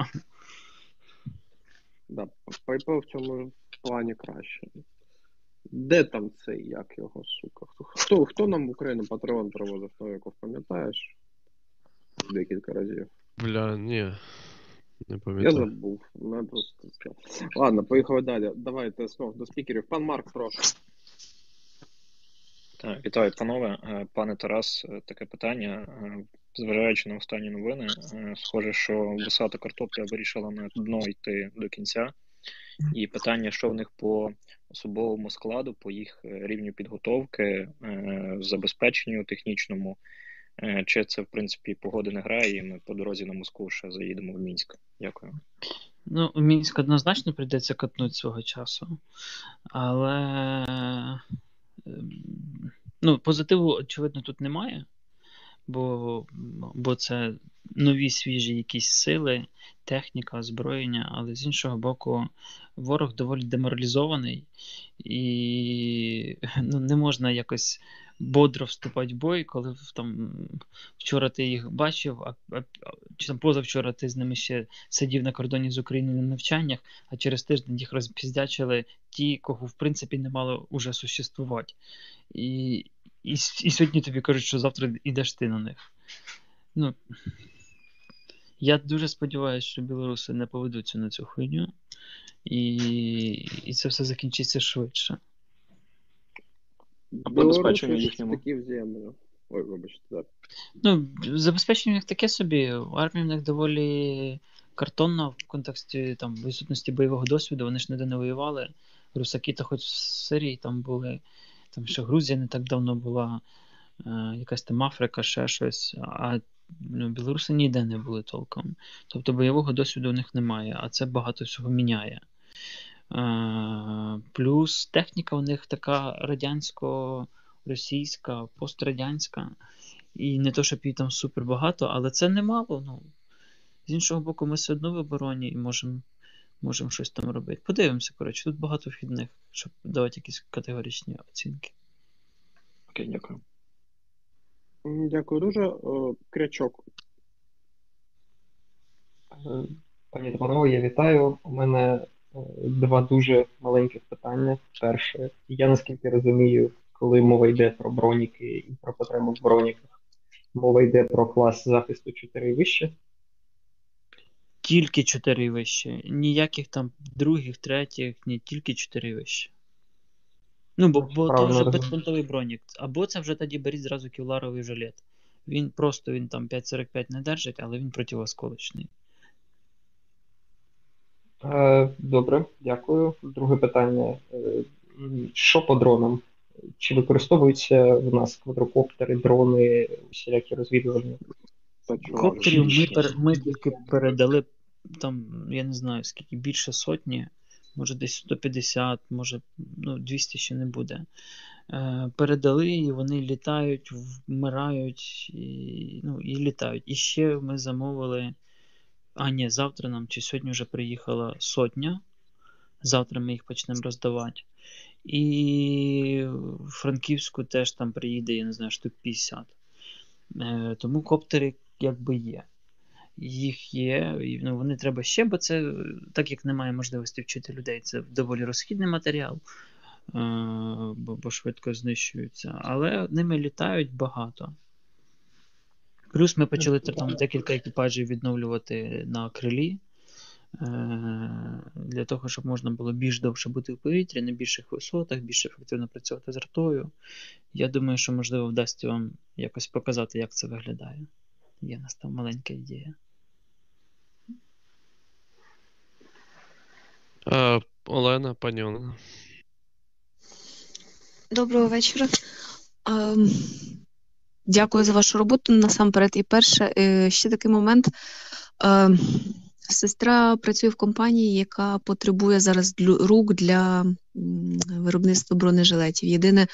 Да, PayPal в цьому плані краще. Де там цей, як його, сука? Хто, хто нам в Україну Patreon привозив новиков, пам'ятаєш? Декілька разів. Бля, ні. Не пам'ятаю. Я забув. Мене просто... Ладно, поїхали далі. Давайте знов до спікерів. Пан Марк, прошу. Так, вітаю, панове. Е, Пане Тарас, е, таке питання. Е, Зважаючи на останні новини, схоже, що висота картопля вирішила на дно йти до кінця. І питання, що в них по особовому складу, по їх е, рівню підготовки, е, забезпеченню технічному, е, чи це, в принципі, погода не грає, і ми по дорозі на Москву ще заїдемо в Мінськ. Дякую. Ну, Мінськ однозначно прийдеться катнути свого часу. Але ем, ну, позитиву, очевидно, тут немає, бо, бо це нові свіжі якісь сили, техніка, озброєння, але з іншого боку, ворог доволі деморалізований, і ну, не можна якось бодро вступати в бой, коли там вчора ти їх бачив, а, а, чи там позавчора ти з ними ще сидів на кордоні з Україною на навчаннях, а через тиждень їх розпіздячили ті, кого в принципі не мало уже существувати. І, і, с- і сьогодні тобі кажуть, що завтра йдеш ти на них. Ну, я дуже сподіваюся, що білоруси не поведуться на цю хуйню, і, і це все закінчиться швидше. А по забезпеченню Білоруси їхньому? такі в землю. Ой, вибачте, так. Ну, забезпечення в них таке собі. Армія в них доволі картонна в контексті там, відсутності бойового досвіду, вони ж ніде не воювали. Русаки то хоч в Сирії там були, там ще Грузія не так давно була, е, якась там Африка, ще щось. А ну, білоруси ніде не були толком. Тобто бойового досвіду у них немає, а це багато всього міняє. Е, плюс техніка у них така радянсько-російська, пострадянська. І не то, щоб її там супер багато, але це немало. Ну. З іншого боку, ми все одно в обороні і можемо можем щось там робити. Подивимося, коротше, тут багато вхідних, щоб давати якісь категоричні оцінки. Окей, дякую. Дякую дуже. Е, Крячок. Е, Пані та я вітаю. У мене е, два дуже маленьких питання. Перше, я наскільки розумію, коли мова йде про броніки і про потребу в броніках, мова йде про клас захисту 4 і вище. Тільки 4 вище. Ніяких там других, третіх, ні, тільки 4 вище. Ну, бо, бо то Правильно вже розумію. безпонтовий бронік. Або це вже тоді беріть зразу кевларовий жилет. Він просто він там 5,45 не держить, але він противосколочний. Е, Добре, дякую. Друге питання. Е, Що по дронам? Чи використовуються в нас квадрокоптери, дрони, усілякі розвідувальні? Та Коптерів ми, пер, ми тільки передали там, я не знаю, скільки більше сотні, може десь 150, може ну, 200 ще не буде. Е, передали, і вони літають, вмирають і, ну, і літають. І ще ми замовили. А, ні, завтра нам чи сьогодні вже приїхала сотня. Завтра ми їх почнемо роздавати. І в Франківську теж там приїде, я не знаю, штук 50. Е, тому коптери якби є. Їх є, і ну, вони треба ще, бо це, так як немає можливості вчити людей, це доволі розхідний матеріал, е, бо, бо швидко знищуються. Але ними літають багато. Плюс ми почали там декілька екіпажів відновлювати на крилі. е, Для того, щоб можна було більш довше бути в повітрі, на більших висотах, більш ефективно працювати з ртою. Я думаю, що можливо вдасться вам якось показати, як це виглядає. Є у нас там маленька ідея. Е, Олена, пані Олена. Доброго вечора. Ем, Дякую за вашу роботу насамперед. І перше, е, ще такий момент. Ем, Сестра працює в компанії, яка потребує зараз рук для виробництва бронежилетів. Єдине,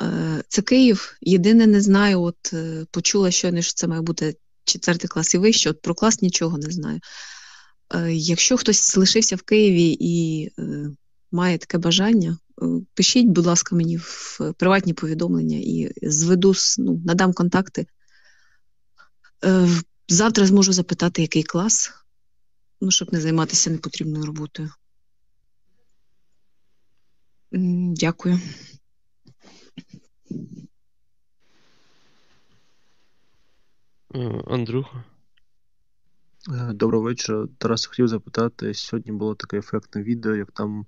е, це Київ. Єдине, не знаю, от почула щойно, що це має бути четвертий клас і вище, от про клас нічого не знаю. Е, Якщо хтось лишився в Києві і е, має таке бажання, е, пишіть, будь ласка, мені в приватні повідомлення і зведу, ну, надам контакти. Завтра зможу запитати, який клас, ну, щоб не займатися непотрібною роботою. Дякую. Андрюха. Е, Доброго вечора. Тарас хотів запитати, сьогодні було таке ефектне відео, як там,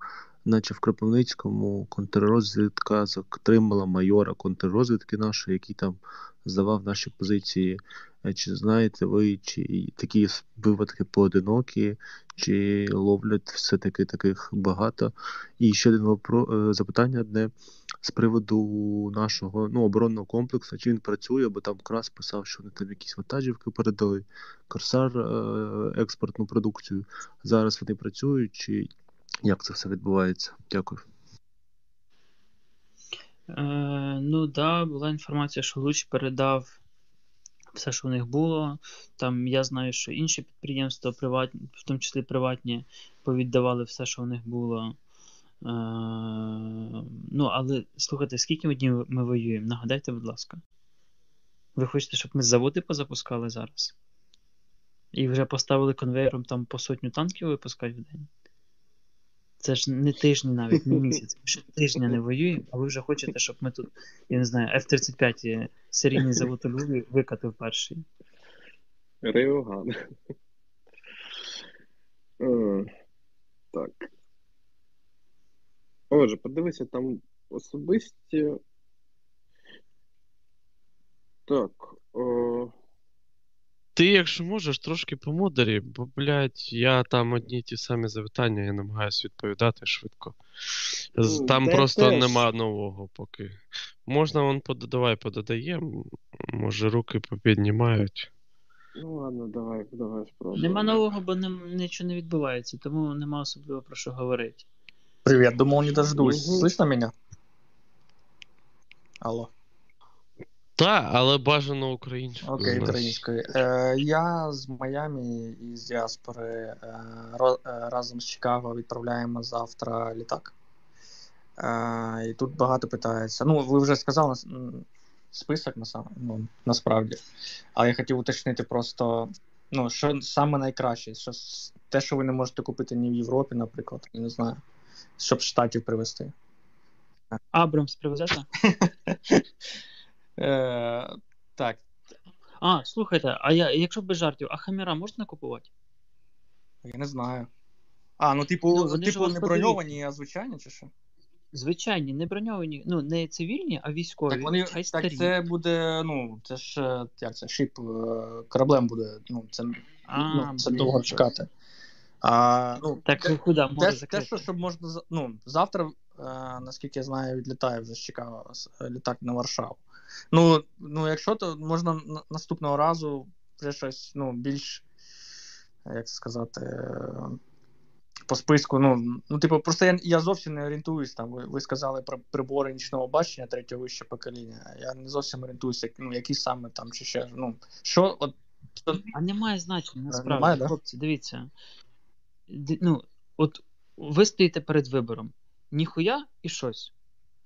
наче в Кропивницькому, контррозвідка затримала майора контррозвідки нашої, який там здавав наші позиції. Е, Чи знаєте ви, чи такі випадки поодинокі, чи ловлять все-таки таких багато? І ще один вопро... е, запитання одне з приводу нашого ну, оборонного комплексу, чи він працює, бо там Крас писав, що вони там якісь вантажівки передали, Корсар е, експортну продукцію. Зараз вони працюють, чи як це все відбувається? Дякую. Е, ну так, да, була інформація, що Луч передав все, що в них було. Там я знаю, що інші підприємства, приватні, в тому числі приватні, повіддавали все, що в них було. Е, ну, але слухайте, скільки днів ми воюємо? Нагадайте, будь ласка. Ви хочете, щоб ми заводи позапускали зараз? І вже поставили конвейером там по сотню танків випускати в день? Це ж не тижні навіть, не місяць. Ми ще тижня не воюємо, а ви вже хочете, щоб ми тут, я не знаю, F-35 серійний завод у Львові викатив перший. Реоган. Е, Так. Отже, подивися, там особисті. Так. О... Ти, якщо можеш, трошки помудрі, бо, блядь, я там одні й ті самі запитання, я намагаюся відповідати швидко. Ну, Там та я просто теж. нема нового поки. Можна вон под... давай подадаємо, може руки попіднімають. Ну ладно, давай, давай спробуємо. Нема нового, бо нем- нічого не відбувається, тому нема особливо про що говорити. Привет, думал не дождусь. Слышно меня? Алло. Та, але бажано українською. Окей, українською. Е, я з Майамі і з діаспори е, е, разом з Чикаго відправляємо завтра літак. Е, і тут багато питається. Ну, ви вже сказали нас- м, список ну, насправді. Але я хотів уточнити просто, ну, що саме найкраще, що те, що ви не можете купити ні в Європі, наприклад, я не знаю, щоб штатів привезти. Абрамс привезете? Е, так, А, слухайте, а я, якщо без жартів, а хаміра можна купувати? я не знаю. А, ну, типу, Ну, вони ж типу не броньовані, а звичайні, чи що? Звичайні, не броньовані, ну не цивільні, а військові. Так вони хай так це буде, ну, це ж е, як це, шип е, кораблем буде. Ну, це, А, ну, це блін. довго чекати. А, ну, Так те, куди може те, те, закрити? що щоб можна за- ну, завтра, е, наскільки я знаю, відлітає вже з Чикаго с- літак на Варшаву. Ну, ну, якщо то можна наступного разу вже щось ну, більш, як це сказати, е, по списку. Ну, ну типу, просто я, я зовсім не орієнтуюсь. Там, ви, ви сказали про прибори нічного бачення третього вище покоління. Я не зовсім орієнтуюся, як- ну, які саме там чи ще. Ну, що, от, А немає значення, насправді, Немає, да? дивіться. Д- Ну, от ви стоїте перед вибором. Ніхуя і щось.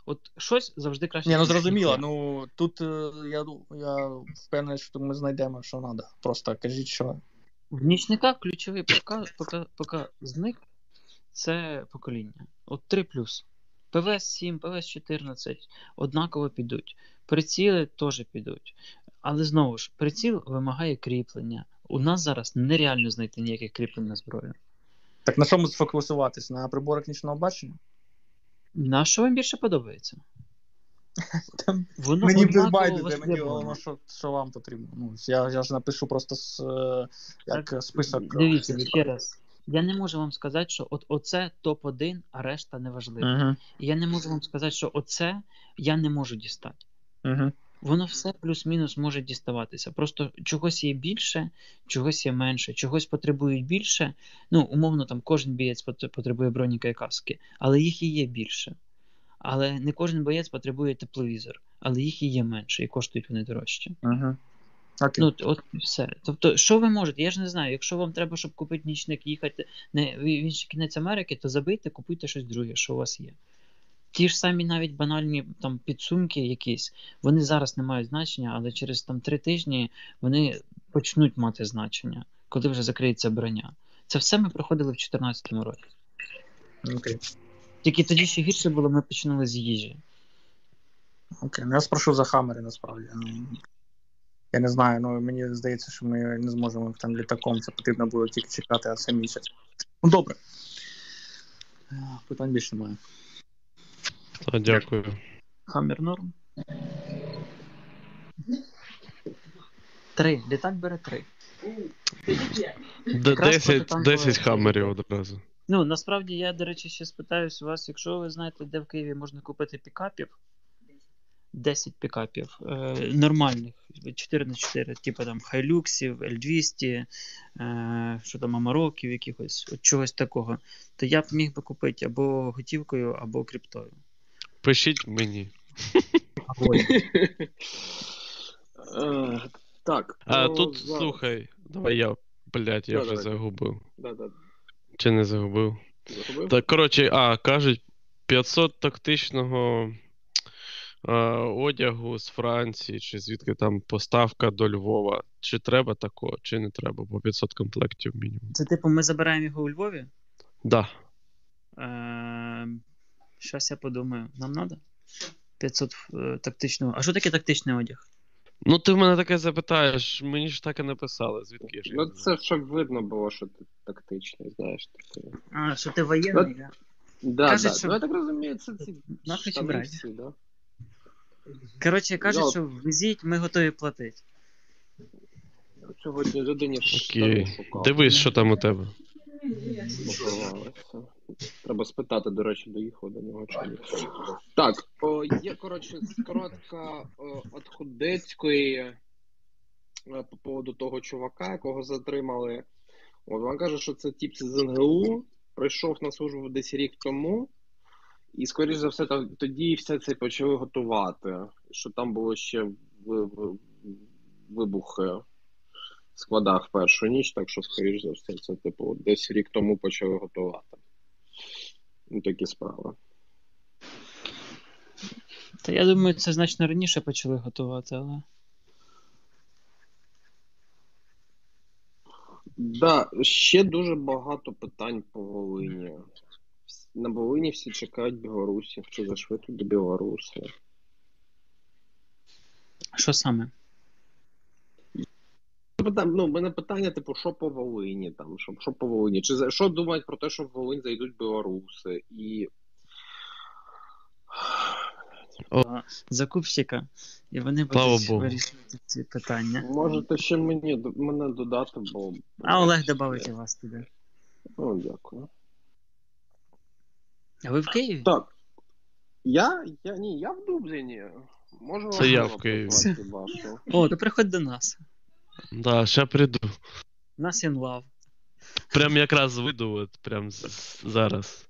От щось завжди краще. Ні, ну зрозуміло. Ну тут е, я, я впевнений, що ми знайдемо, що треба. Просто кажіть, що. В нічниках ключовий пока, пока, показник це покоління. От 3 ПВС 7, ПВС 14 однаково підуть. Приціли теж підуть. Але знову ж, приціл вимагає кріплення. У нас зараз нереально знайти ніяких кріплень на зброю. Так на чому сфокусуватись? На приборах нічного бачення? На що вам більше подобається? Воно мені без байдуже, мені головне, що, що вам потрібно. Ну, я, я ж напишу просто з, як як список. е, Дивіться, ще раз. Я не можу вам сказати, що от оце топ-1, а решта не Uh-huh. І я не можу вам сказати, що оце я не можу дістати. Угу. Воно все плюс-мінус може діставатися. Просто чогось є більше, чогось є менше, чогось потребують більше. Ну, умовно, там кожен боєць потребує броніка і каски, але їх і є більше. Але не кожен боєць потребує тепловізор, але їх і є менше, і коштують вони дорожче. Угу. Ну, от все. Тобто, що ви можете? Я ж не знаю. Якщо вам треба, щоб купити нічник, їхати не в інший кінець Америки, то забийте, купуйте щось друге, що у вас є. Ті ж самі навіть банальні там підсумки якісь, вони зараз не мають значення, але через там три тижні вони почнуть мати значення, коли вже закриється броня. Це все ми проходили в 2014 році. Окей. Тільки тоді ще гірше було, ми починали з їжі. Окей, ну я спрошу за хамери насправді. Ну, Я не знаю, ну мені здається, що ми не зможемо там літаком. Це потрібно було тільки чекати, а це місяць. Ну добре. Питань більше немає. Та, дякую. Хаммер норм. Три. Літак бере три. Д- Якраз 10, протитанкова 10 хаммерів одразу. Ну, насправді, я, до речі, ще спитаюсь у вас, якщо ви знаєте, де в Києві можна купити пікапів, 10 пікапів е, нормальних, 4 на 4 типу там Хайлюксів, L200, е, що там Амароків якихось, от чогось такого, то я б міг би купити або готівкою, або криптою. Пишіть мені. Е, Так. А ну, тут слухай, давай я, блядь, я вже загубив. Чи не загубив? Загубив? Так, коротше, а, кажуть, 500 тактичного а, одягу з Франції, чи звідки там поставка до Львова. Чи треба такого, чи не треба, по 500 комплектів мінімум. Це типу, ми забираємо його у Львові. Да. Е, Щас я подумаю. Нам треба? 500 е, тактичного. А що таке тактичний одяг? Ну, ти в мене таке запитаєш, мені ж так і написали, звідки ж. я Ну, це щоб видно було, що ти тактичний, знаєш. Таке. А, що ти воєнний, да? Да, Кажуть, да. що- Ну, я так розумію, це ці Нахуй штани брати? всі, да? Коротше, кажуть, Я- що везіть, ми готові платити. Сьогодні людині Окей. штани шукав. Дивись, що там у тебе. Поховалося. Треба спитати, до речі, доїхав до нього чи ні. Так, о, є, коротше, коротка от Худецької е, по поводу того чувака, якого затримали. От він каже, що це тип з НГУ, прийшов на службу десь рік тому, і, скоріш за все, то- тоді все це почали готувати. Що там було ще ви- ви- вибухи складах першу ніч, так що, скоріш за все, це типу десь рік тому почали готувати. Ну, такі справи. Та я думаю, це значно раніше почали готувати, але. Да, ще дуже багато питань по Волині. На Волині всі чекають білорусів, чи зайшли туди білоруси. Що саме? Питання, ну, в мене питання, типу, що по Волині, там, що, що по Волині? Чи що думають про те, що в Волинь зайдуть білоруси? І А, Закупщика. І вони Слава будуть Богу. вирішувати ці питання. можете ще мені мене додати, бо. А Олег додавить і вас туди. Ну, дякую. А ви в Києві? Так. Я? Я ні, я в Дубліні. Можу Це я в Києві. О, то приходь до нас. Да, ще прийду. Нас in love. Прям якраз вийду, от прям зараз.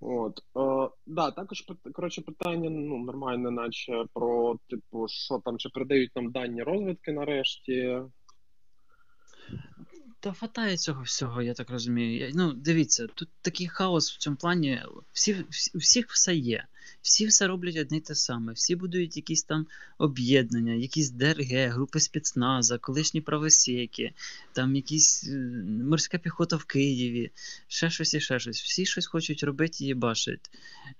От, е, да, також коротше, питання ну, нормальне, наче про, типу, що там, чи передають нам дані розвідки нарешті. Та хватає цього всього, я так розумію. Я- Ну, дивіться, тут такий хаос в цьому плані. Всі, всі, у всіх все є. Всі все роблять одне й те саме. Всі будують якісь там об'єднання, якісь ДРГ, групи спецназа, колишні правосеки, там якісь е, морська піхота в Києві, ще щось і ще щось. Всі щось хочуть робити і їбашить.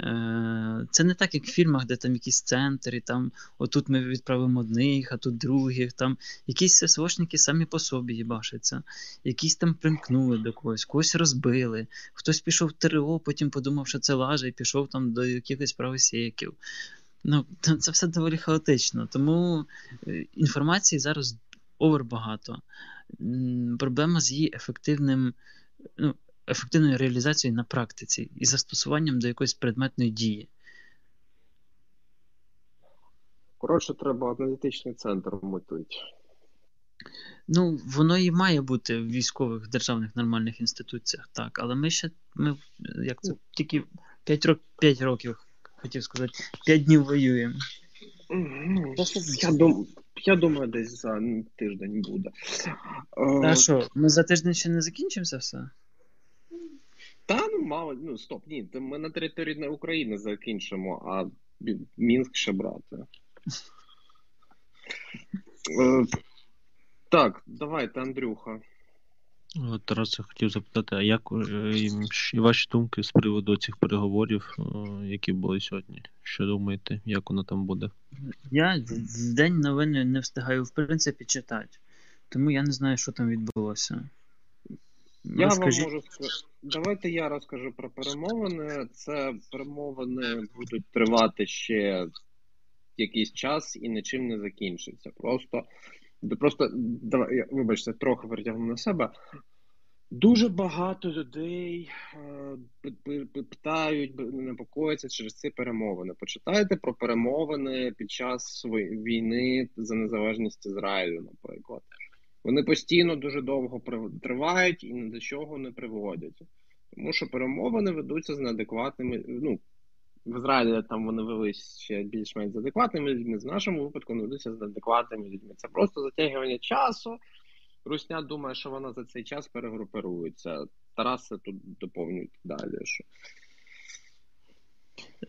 Е, це не так, як в фільмах, де там якісь центри, там отут ми відправимо одних, а тут других. Там якісь ССОшники самі по собі їбашаться, якісь там примкнули до когось, когось розбили, хтось пішов в ТРО, потім подумав, що це лажа, і пішов там до якихось правосєків. Ну, це все доволі хаотично. Тому е, інформації зараз овер багато. Проблема з її ефективним, ну, ефективною реалізацією на практиці і застосуванням до якоїсь предметної дії. Коротше, треба аналітичний центр вмитити. Ну, воно і має бути в військових державних нормальних інституціях, так. Але ми ще ми, як це, тільки 5, рок, 5 років, хотів сказати, 5 днів воюємо. Ну, я, дум, я думаю, десь за тиждень буде. Е, Та що, ми за тиждень ще не закінчимося все? Та ну мало, ну стоп, ні, ми на території України закінчимо, а Мінськ ще брати. Е, Так, давайте, Андрюха. Тарас, я хотів запитати, а як е, і ваші думки з приводу цих переговорів, е, які були сьогодні? Що думаєте, як воно там буде? Я в- день новини не встигаю, в принципі, читати. Тому я не знаю, що там відбулося. Я Розкажіть. вам можу сказати. Давайте я розкажу про перемовини. Це перемовини будуть тривати ще якийсь час і нічим не закінчиться. Просто, просто давай, вибачте, трохи витягну на себе. Дуже багато людей е, пи- пи- пи- питають, непокояться через ці перемовини. Почитайте про перемовини під час війни за незалежність Ізраїлю, наприклад. Вони постійно дуже довго тривають і ні до чого не приводять. Тому що перемовини ведуться з неадекватними. Ну, в Ізраїлі там вони велись ще більш-менш з адекватними людьми. В нашому випадку вони ведуться з неадекватними людьми. Це просто затягування часу. Русня думає, що вона за цей час перегрупирується. Тараси тут доповнюють далі. Що...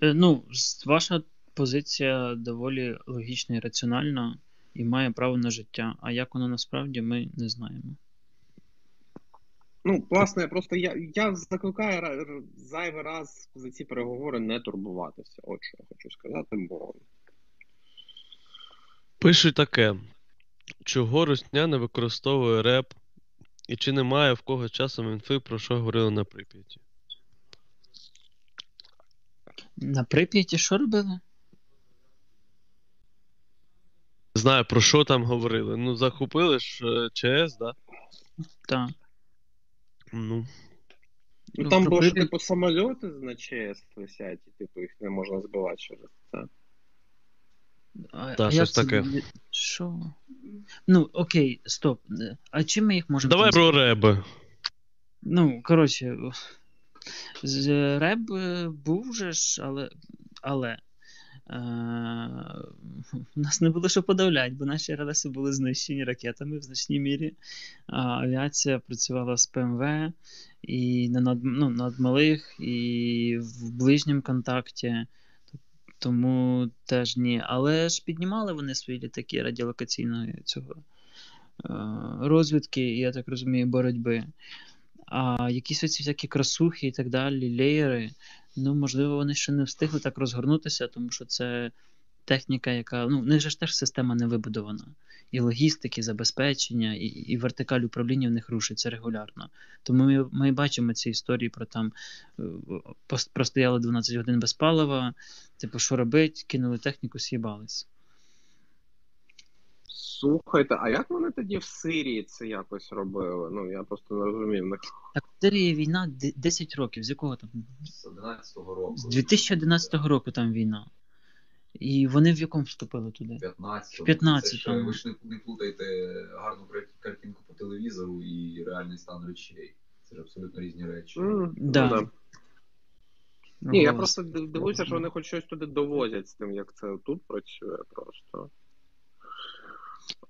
Е, Ну, ваша позиція доволі логічна і раціональна і має право на життя. А як воно насправді, ми не знаємо. Ну, власне, просто я, я закликаю зайвий раз за ці переговори не турбуватися. От що я хочу сказати, бо Пишуть таке. Чого Русня не використовує реп? І чи немає в кого часом інфи, про що говорили на Прип'яті? На Прип'яті що робили? Не знаю, про що там говорили. Ну, захопили ж е, ЧС, да? Так. Ну. Ну, Ну, там було, типу, самольоти на ЧС висять, і типу їх не можна збивати через це. А, Та, а щось таке. Що? Ну, окей, стоп. А чим ми їх можемо. Давай про реби. Ну, коротше, з- Реб е, був же ж, але. але нас не було що подавляти, бо наші РЛСи були знищені ракетами в значній мірі. А авіація працювала з ПМВ і на над, ну, надмалих, і в ближньому контакті. Тому теж ні. Але ж піднімали вони свої літаки радіолокаційної цього е, розвідки, я так розумію, боротьби. А якісь оці всякі красухи і так далі, леєри, ну, можливо, вони ще не встигли так розгорнутися, тому що це техніка, яка. Ну, в них же ж теж система не вибудована. І логістики, забезпечення, і, і вертикаль управління в них рушиться регулярно. Тому ми, ми бачимо ці історії про там е, простояли 12 годин без палива, типу, що робить, кинули техніку, с'їбались. Слухайте, а як вони тоді в Сирії це якось робили? Ну, я просто не розумію. Так, в Сирії війна 10 років. З якого там? З 11-го року. З 2011 року там війна. І вони в якому вступили туди? 15 В 15 Це ще, ви ж не, не плутайте гарну картинку по телевізору і реальний стан речей. Це ж абсолютно різні речі. Да. ну да. Ні, я Ось. просто див- дивуюся, що вони хоч щось туди довозять з тим, як це тут працює просто.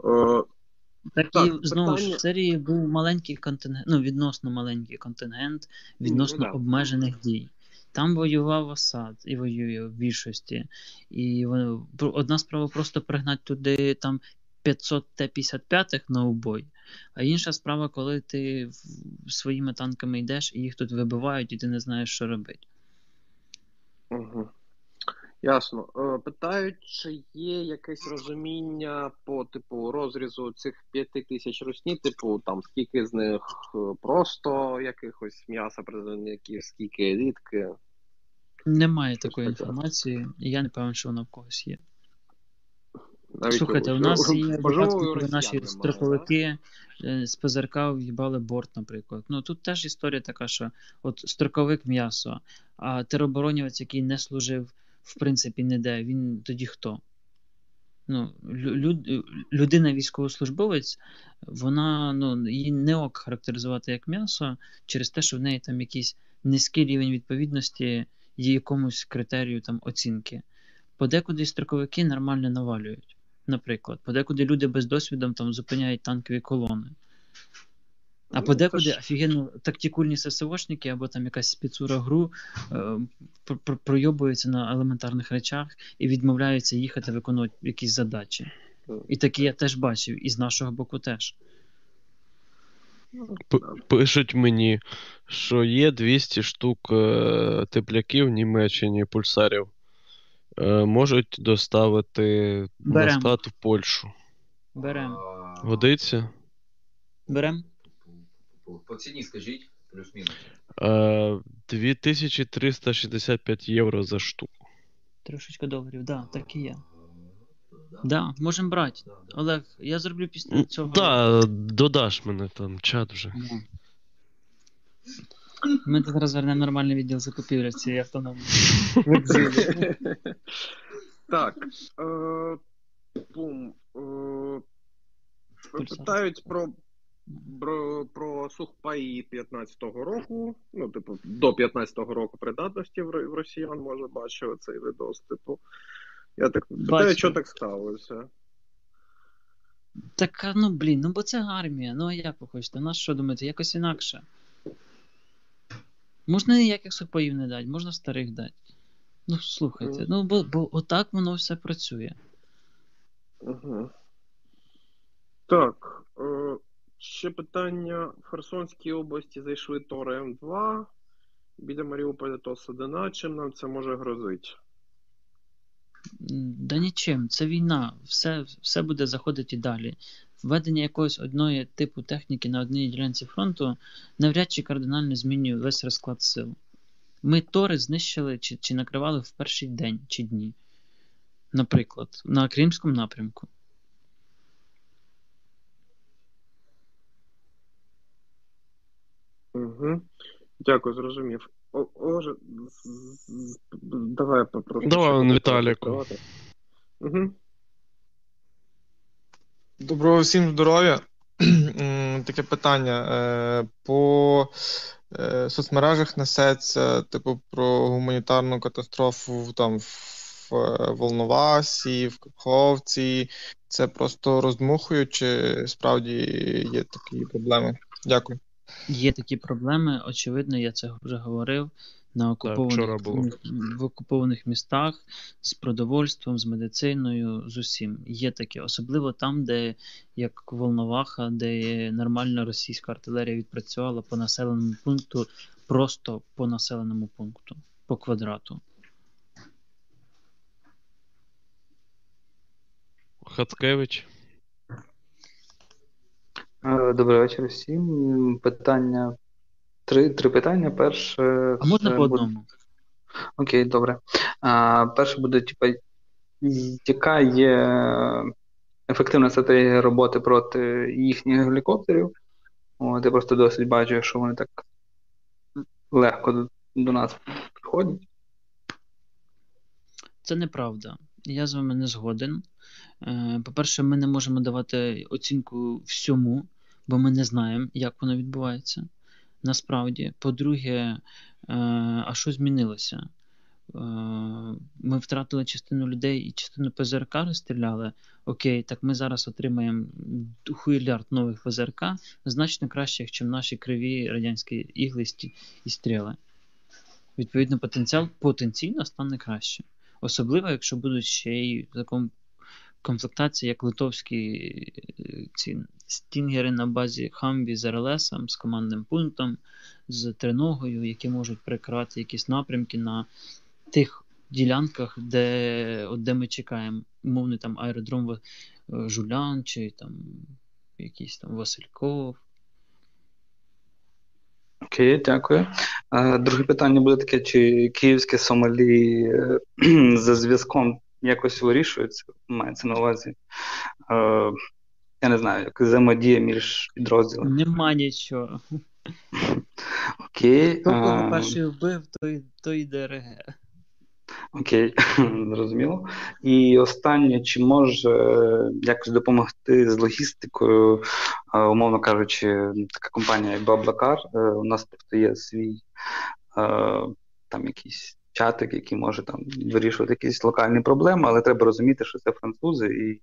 Е, Так, Так, і знову ж в серії був маленький контингент, ну відносно маленький контингент, відносно ну обмежених дій. Там воював Асад і воює в більшості. І вони- одна справа просто пригнати туди там 500 Т-55 на убой, а інша справа, коли ти своїми танками йдеш і їх тут вибивають, і ти не знаєш, що робити. Угу. Ясно. Е, Питають, чи є якесь розуміння по типу розрізу цих п'яти тисяч русні, типу там скільки з них е, просто якихось м'яса призовників, скільки елітки. Немає такої інформації, і я не певен, що вона в когось є. Навіть Слухайте, у нас є випадки, коли наші немає, строковики е, з ПЗРК в'їбали борт, наприклад. Ну тут теж історія така, що от строковик м'ясо, а тероборонівець, який не служив, в принципі, ніде, він тоді хто? Ну, люд- людина військовослужбовець, вона ну, її не ок характеризувати як м'ясо через те, що в неї там якийсь низький рівень відповідності є якомусь критерію там оцінки. Подекуди строковики нормально навалюють. Наприклад, подекуди люди без досвіду там зупиняють танкові колони. А Ну, подекуди ж- офігенно тактикульні ССОшники або там якась спецура гру е, пр- пр- пройобуються на елементарних речах і відмовляються їхати виконувати якісь задачі. І такі я теж бачив, і з нашого боку теж. П- пишуть мені, що є 200 штук е, тепляків в Німеччині пульсарів. Е, можуть доставити Берем. назад в Польщу. Берем. Годиться? Берем? По, по ціні скажіть, плюс-мінус. Е, 2365 євро за штуку. Трошечка доларів, да, так і є. Да, можемо брати. Олег, я зроблю після цього. Так, додаш мене там, чат вже. Ну. Ми тут зараз вернемо нормальний відділ закупівель цієї автономії. Так. Е, бум. Е, питають про, про, про сухпаї 15-го року. Ну, типу, до 15-го року придатності в, в росіян, може, бачив цей відос. Типу. Я так питаю, що так сталося. Так, ну блін, ну бо це армія. Ну а як ви хочете? Нас що думаєте? Якось інакше. Можна ніяких сухпаїв не дати, можна старих дати. Ну, слухайте, ну бо, бо отак воно все працює. Угу. Так. Е, ще питання. В Херсонській області зайшли Тори М2. Біля Маріуполя то Садина. Чим нам це може грозити? Да нічим, це війна, все, все буде заходити далі. Введення якоїсь одної типу техніки на одній ділянці фронту навряд чи кардинально змінює весь розклад сил. Ми Тори знищили чи, чи накривали в перший день чи дні. Наприклад, на Кримському напрямку. Угу. Дякую, зрозумів. О, з- давай попрошу. Давай, Віталіку. Угу. Доброго всім здоров'я. Таке питання. Е, По е, соцмережах несеться, типу, про гуманітарну катастрофу там в е, Волновасі, в Каховці. Це просто роздмухують, чи справді є такі проблеми? Дякую. Є такі проблеми, очевидно, я це вже говорив. На окупованих, було. в окупованих містах з продовольством, з медициною, з усім. Є таке, особливо там, де як Волноваха, де нормальна російська артилерія відпрацювала по населеному пункту, просто по населеному пункту, по квадрату. Хацкевич. Е, Добрий вечір всім. Питання. Три, три питання. Перше. А можна по буде- одному? Окей, добре. А, перше буде, типа, яка є ефективна стратегія роботи проти їхніх гелікоптерів? От, я просто досить бачу, що вони так легко до, до нас приходять. Це неправда. Я з вами не згоден. Е, По-перше, ми не можемо давати оцінку всьому, бо ми не знаємо, як воно відбувається. Насправді. По-друге, е, а що змінилося? Е, Ми втратили частину людей і частину ПЗРК розстріляли. Окей, так ми зараз отримаємо хуйлярд нових ПЗРК, значно кращих, ніж наші криві радянські іглисті і стріли. Відповідно, потенціал потенційно стане краще. Особливо, якщо будуть ще й в такому комплектації, як литовські е, ці стінгери на базі Хамві з РЛС, з командним пунктом, з триногою, які можуть перекривати якісь напрямки на тих ділянках, де от де ми чекаємо. Умовний там аеродром е, Жулян чи там якийсь там Васильков. Окей, дякую. Друге питання буде таке: чи київське Сомалі е, за зв'язком якось вирішується? Мається на увазі. Е, Я не знаю, як взаємодія між підрозділами. Нема нічого. Окей. Хто кого е, перший вбив, той, той ДРГ. Окей, зрозуміло. І останнє, чи може е, якось допомогти з логістикою, е, умовно кажучи, така компанія, як Баблакар, е, у нас тобто є свій там якийсь чатик, який може там вирішувати якісь локальні проблеми, але треба розуміти, що це французи, і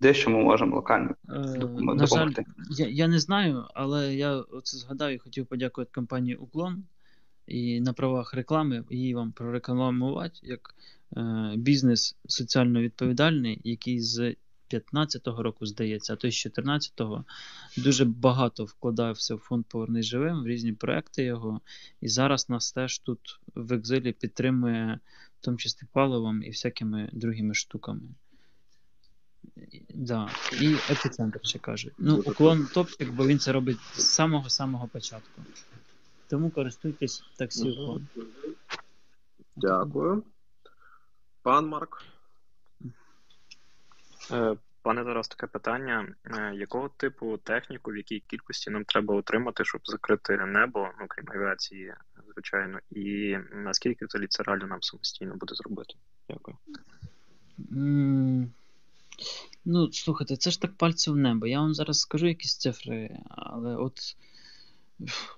дещо ми можемо локально Е, допом- На жаль, допомогти. я, я не знаю, але я оце згадав і хотів подякувати компанії Уклон і на правах реклами її вам прорекламувати як е, бізнес соціально відповідальний, який з 15-го року, здається, а то й з 14-го дуже багато вкладався в фонд Повернись живим, в різні проекти його. І зараз нас теж тут в екзилі підтримує, в тому числі паливом і всякими другими штуками. Да. І епіцентр ще кажуть. Ну, уклон топчик, бо він це робить з самого-самого початку. Тому користуйтесь таксі уклон. Дякую. Пан Марк. Е, Пане Тарас, таке питання. Е, Якого типу техніку, в якій кількості нам треба отримати, щоб закрити небо, ну крім авіації, звичайно, і наскільки взагалі це реально нам самостійно буде зробити? Дякую. Ну, слухайте, це ж так пальцем в небо. Я вам зараз скажу якісь цифри, але от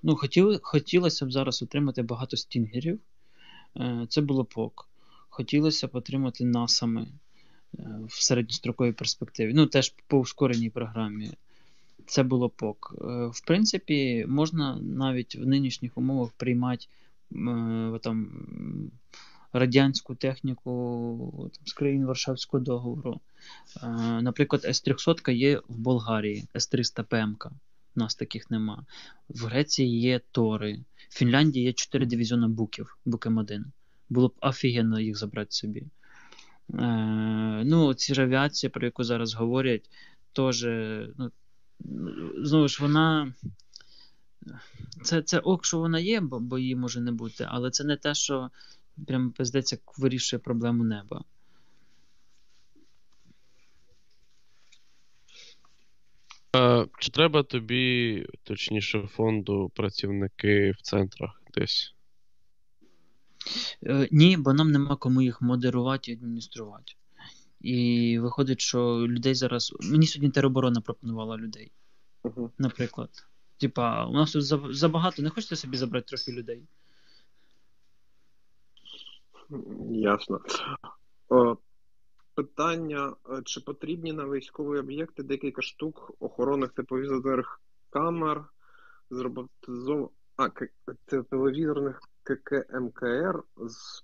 ну, хотіли, хотілося б зараз отримати багато стінгерів. Е, Це було б ок. Хотілося б отримати насами в середньостроковій перспективі. Ну, теж по ускореній програмі. Це було б ок. Е, В принципі, можна навіть в нинішніх умовах приймати е, там, радянську техніку там, з країн Варшавського договору. Е, Наприклад, С-300 є в Болгарії, С-300 ПМК. У нас таких нема. В Греції є Тори. В Фінляндії є 4 дивізіони буків, бук М1. Було б офігенно їх забрати собі. Е, ну, ці ж авіація, про яку зараз говорять, теж, ну, знову ж вона. Це, це ок, що вона є, бо, бо її може не бути, але це не те, що прям пиздець вирішує проблему неба. Чи треба тобі, точніше, фонду працівники в центрах десь? Е, ні, бо нам нема кому їх модерувати і адмініструвати. І виходить, що людей зараз. Мені сьогодні тероборона пропонувала людей, наприклад. Типа, у нас тут забагато, не хочете собі забрати трохи людей? Ясно. Е, Питання: е, чи потрібні на військові об'єкти декілька штук охоронних тепловізорних камер з роботизованих а, к- тепловізорних ККМКР з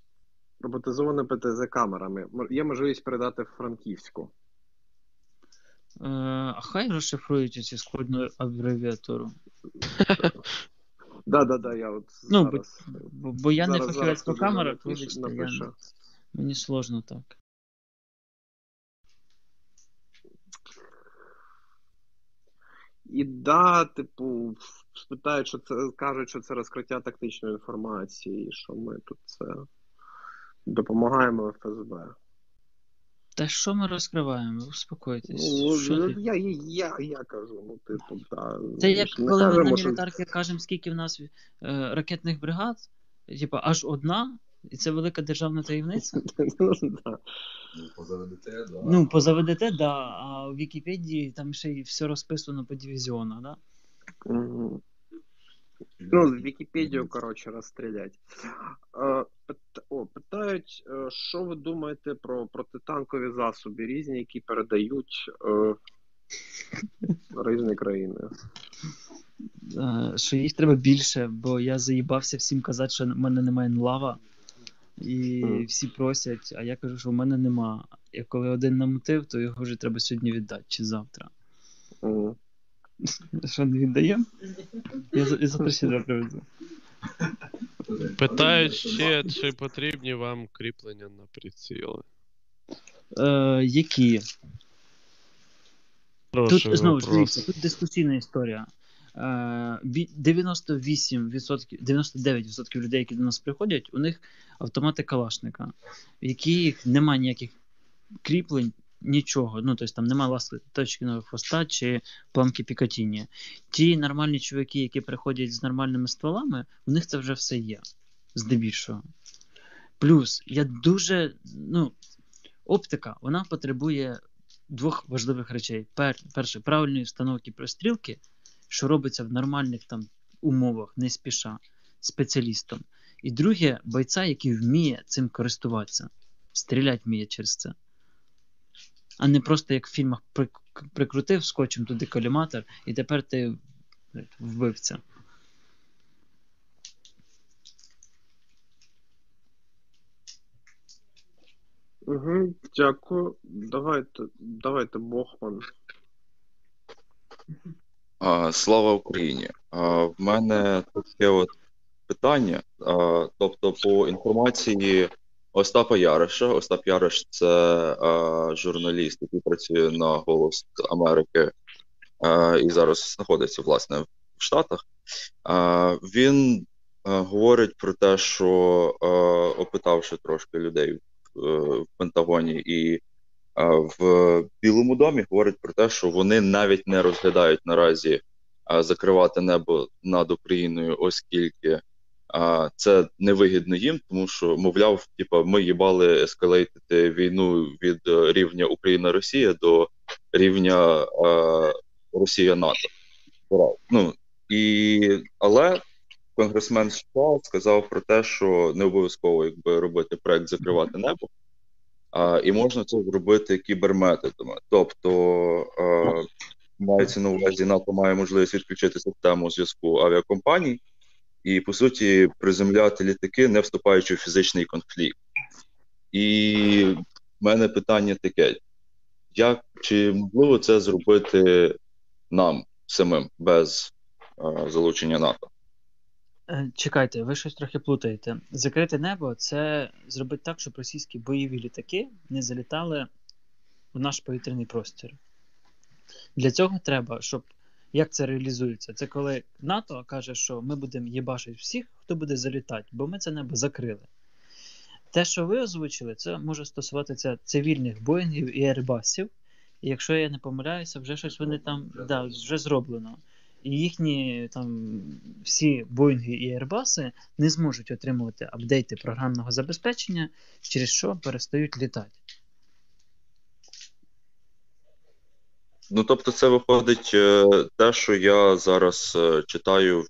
роботизованими ПТЗ-камерами? Є можливість передати в Франківську. Е, а хай розшифрують ці складну абревіатуру. Да, да, да, я от Ну, бо, зараз. бо, бо я не зараз- фахівець по камерах, вибачте, я, мені сложно так. І да, типу, спитають, що це кажуть, що це розкриття тактичної інформації, що ми тут це допомагаємо ФСБ. Та що ми розкриваємо? Успокойтесь. Ну, Що ну, я, я, я, я кажу, ну, типу, да. Це ми як коли ми на кажемо, що- кажемо, скільки в нас е, ракетних бригад, типа аж одна, І це велика державна таємниця? Да. Ну, поза ВДТ, да. Ну, поза ВДТ, да, а в Вікіпедії там ще й все розписано по дивізіонах, да? Ну, Вікіпедію, коротше, розстрілять. О, питають, що ви думаєте про протитанкові засоби різні, які передають е, різні країни? Що їх треба більше, бо я заїбався всім казати, що в мене немає нлава. І всі просять, а я кажу, що в мене нема. І коли один намутив, то його вже треба сьогодні віддати чи завтра. Що не віддаємо? Я, за- завтра ще два привезу. Питають ще, чи потрібні вам кріплення на приціли. Е, які? Хороший Тут знову ж вопрос. дивіться, тут дискусійна історія. Е, ві- 98%, 99% людей, які до нас приходять, у них автомати Калашника, в яких немає ніяких кріплень, нічого. Ну, тобто там немає ласточкиного хвоста чи пламки Пікатіні. Ті нормальні чуваки, які приходять з нормальними стволами, у них це вже все є. Здебільшого. Плюс, я дуже. Ну, оптика, вона потребує двох важливих речей. Пер, перше, правильної встановки прострілки, що робиться в нормальних там умовах, не спіша, спеціалістом. І друге, бойця, який вміє цим користуватися, стріляти вміє через це. А не просто як в фільмах прикрутив скотчем туди коліматор, і тепер ти вбивця. Угу, дякую. Давайте, давайте, Бохман. А, Слава Україні! А, В мене таке от питання. А, Тобто, по інформації Остапа Яриша, Остап Яриш це а, журналіст, який працює на Голос Америки а, і зараз знаходиться власне в Штатах. А, Він говорить про те, що опитавши трошки людей в, е, Пентагоні і в Білому домі говорить про те, що вони навіть не розглядають наразі закривати небо над Україною, оскільки а, це невигідно їм, тому що, мовляв, типа, ми їбали ескалейтити війну від е, рівня Україна-Росія до рівня а, Росія-НАТО. Ну, і, але конгресмен США сказав про те, що не обов'язково якби робити проект закривати небо. А, і можна це зробити кіберметодами. Тобто, а, мається на увазі, НАТО має можливість відключити систему зв'язку авіакомпаній і, по суті, приземляти літаки, не вступаючи в фізичний конфлікт. І в мене питання таке: як чи можливо це зробити нам самим без а, залучення НАТО? Е, Чекайте, ви щось трохи плутаєте. Закрите небо це зробити так, щоб російські бойові літаки не залітали в наш повітряний простір. Для цього треба, щоб як це реалізується? Це коли НАТО каже, що ми будемо їбашити всіх, хто буде залітати, бо ми це небо закрили. Те, що ви озвучили, це може стосуватися цивільних боїнгів і ербасів. І якщо я не помиляюся, вже щось вони там да, вже зроблено. І їхні там всі Боїнги і Airbus не зможуть отримувати апдейти програмного забезпечення, через що перестають літати. Ну, тобто, це виходить е, те, що я зараз е, читаю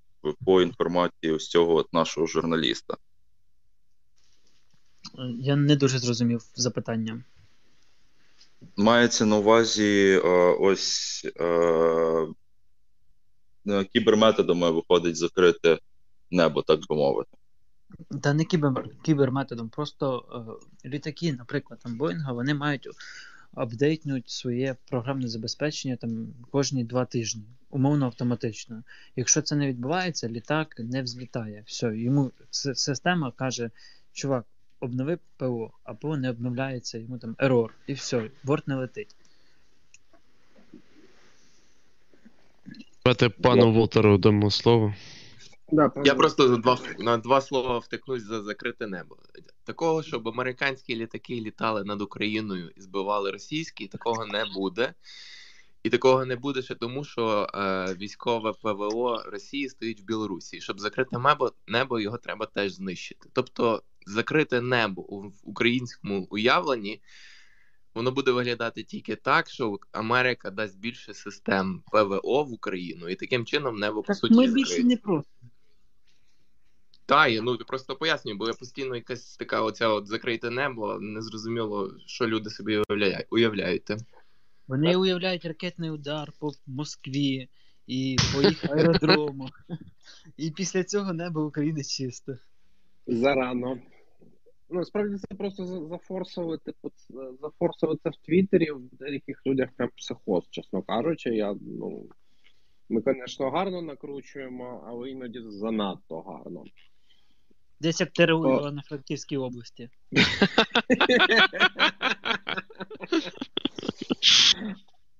по інформації ось цього от нашого журналіста. Я не дуже зрозумів запитання. Мається на увазі е, ось е, кіберметодами виходить закрите небо, так би мовити. Та не кібер, кіберметодом, просто е, літаки, наприклад, там Боїнга, вони мають апдейтнуть своє програмне забезпечення там кожні два тижні, умовно автоматично. Якщо це не відбувається, літак не взлітає. Все, йому система каже, чувак, обнови ПО, а ПО не обновляється, йому там ерор, і все, борт не летить. Давайте пану Волтеру дамо слово. Я просто на два, на два слова втекнусь за закрите небо. Такого, щоб американські літаки літали над Україною і збивали російські, такого не буде. І такого не буде ще тому, що е, військове ПВО Росії стоїть в Білорусі. Щоб закрити небо, небо його треба теж знищити. Тобто закрите небо у в українському уявленні, воно буде виглядати тільки так, що Америка дасть більше систем ПВО в Україну, і таким чином небо по суті ми більше не просимо. Так, я ну просто пояснюю, бо я постійно якась така оця от закрите небо, незрозуміло, що люди собі уявляють. Вони уявляють ракетний удар по Москві і по їх аеродромах. І після цього небо України чисте. Зарано. Ну, справді це просто за- зафорсили, це- зафорсили це в Твіттері, в деяких людях прям психоз, чесно кажучи. Я, ну, ми, звісно, гарно накручуємо, але іноді занадто гарно. Десь як ТРУ О. Івано-Франківській області.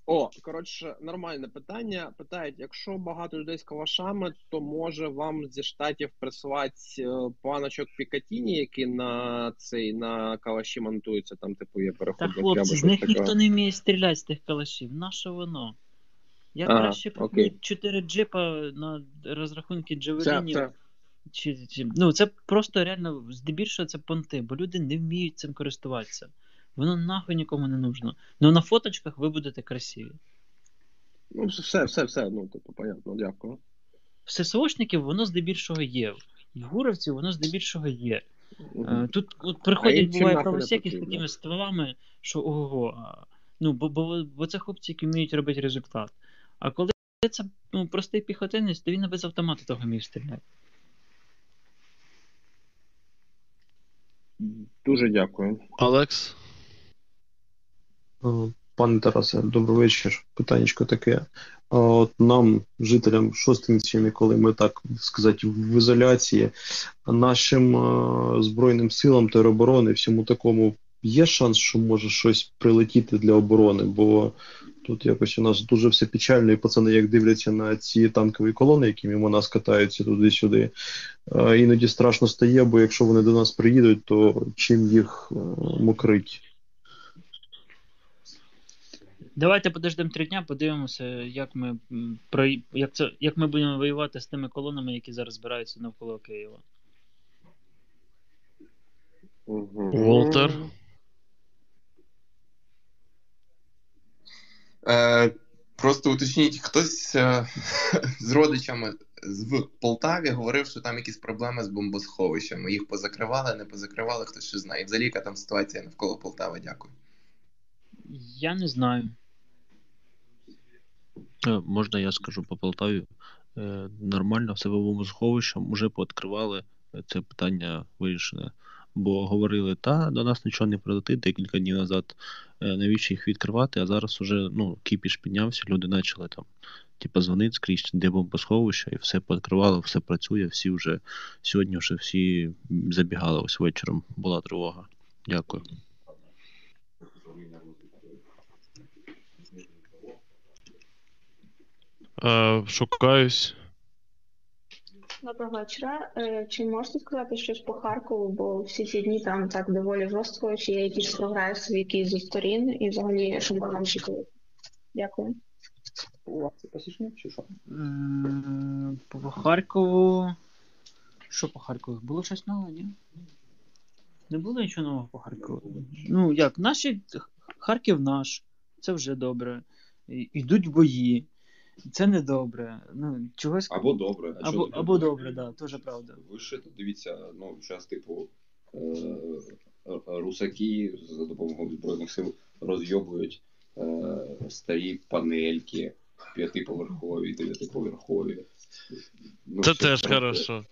О, коротше, нормальне питання. Питають, якщо багато людей з калашами, то може вам зі штатів присилати е, планочок Пікатіні, які на цей на калаші монтуються, там, типу, є Та переходники або хлопці, з них таке. ніхто не вміє стріляти з тих калашів. Наше воно? Я Ага, краще куплю 4 джипа на розрахунки джавелінів. Чи, чи, ну, це просто реально здебільшого це понти, бо люди не вміють цим користуватися. Воно нахуй нікому не нужно. Ну на фоточках ви будете красиві. Ну, все, все, все, ну, типу, понятно, дякую. В ССОшників воно здебільшого є. В гуровців воно здебільшого є. Е, Тут от приходять, буває, не з такими стволами, що ого. Ну, бо, бо, бо це хлопці, які вміють робити результат. А коли це ну, простий піхотинець, то він без автомату того вміє стріляти. Дуже дякую. Алекс? Е, Пане Тарасе, добрий вечір. Питанечко таке. От нам, жителям Шостинщини, коли ми так сказати, в ізоляції, нашим е, Збройним силам тероборони, всьому такому, є шанс, що може щось прилетіти для оборони, бо тут якось у нас дуже все печально, і пацани, як дивляться на ці танкові колони, які мимо нас катаються туди-сюди, е, іноді страшно стає, бо якщо вони до нас приїдуть, то чим їх е, мокрить? Давайте подождемо три дня, подивимося, як ми, про, як, це, як ми будемо воювати з тими колонами, які зараз збираються навколо Києва. Волтер? Е, просто уточніть, хтось е, з родичами з в Полтаві говорив, що там якісь проблеми з бомбосховищами. Їх позакривали, не позакривали, хтось ще знає. І Взагалі, яка там ситуація навколо Полтави? Дякую. Я не знаю. Е, Можна я скажу по Полтаві? Е, Нормально, все бомбосховищем уже пооткривали. Це питання вирішене. Бо говорили, та до нас нічого не прилетить декілька днів назад. Е, Навіщо їх відкривати? А зараз уже ну, кіпіш піднявся, люди почали там, типу, дзвонити скрізь, де бомбосховище, і все пооткривало, все працює, всі вже сьогодні вже всі забігали ось вечором. Була тривога. Дякую. Е, шукаюсь. Доброго вечора. Е, Чи можете сказати щось по Харкову, бо всі ці дні там так доволі жорстко, чи є якісь прогреси, які зі сторін, і взагалі, що ми нам очікувати? Дякую. Це посічник чи що? По Харкову. Що по Харкову? Було щось нове, ні? Не було нічого нового по Харкову. Ну, як, наші Харків наш, це вже добре. І- Йдуть бої. Це не добре. Ну, чогось... Або добре. А Або, чого або добре? добре, да, теж правда. Ви ще тут дивіться, ну, зараз, типу, е, русаки за допомогою Збройних сил розйобують е, старі панельки п'ятиповерхові, дев'ятиповерхові. Ну, Це теж таке? хорошо.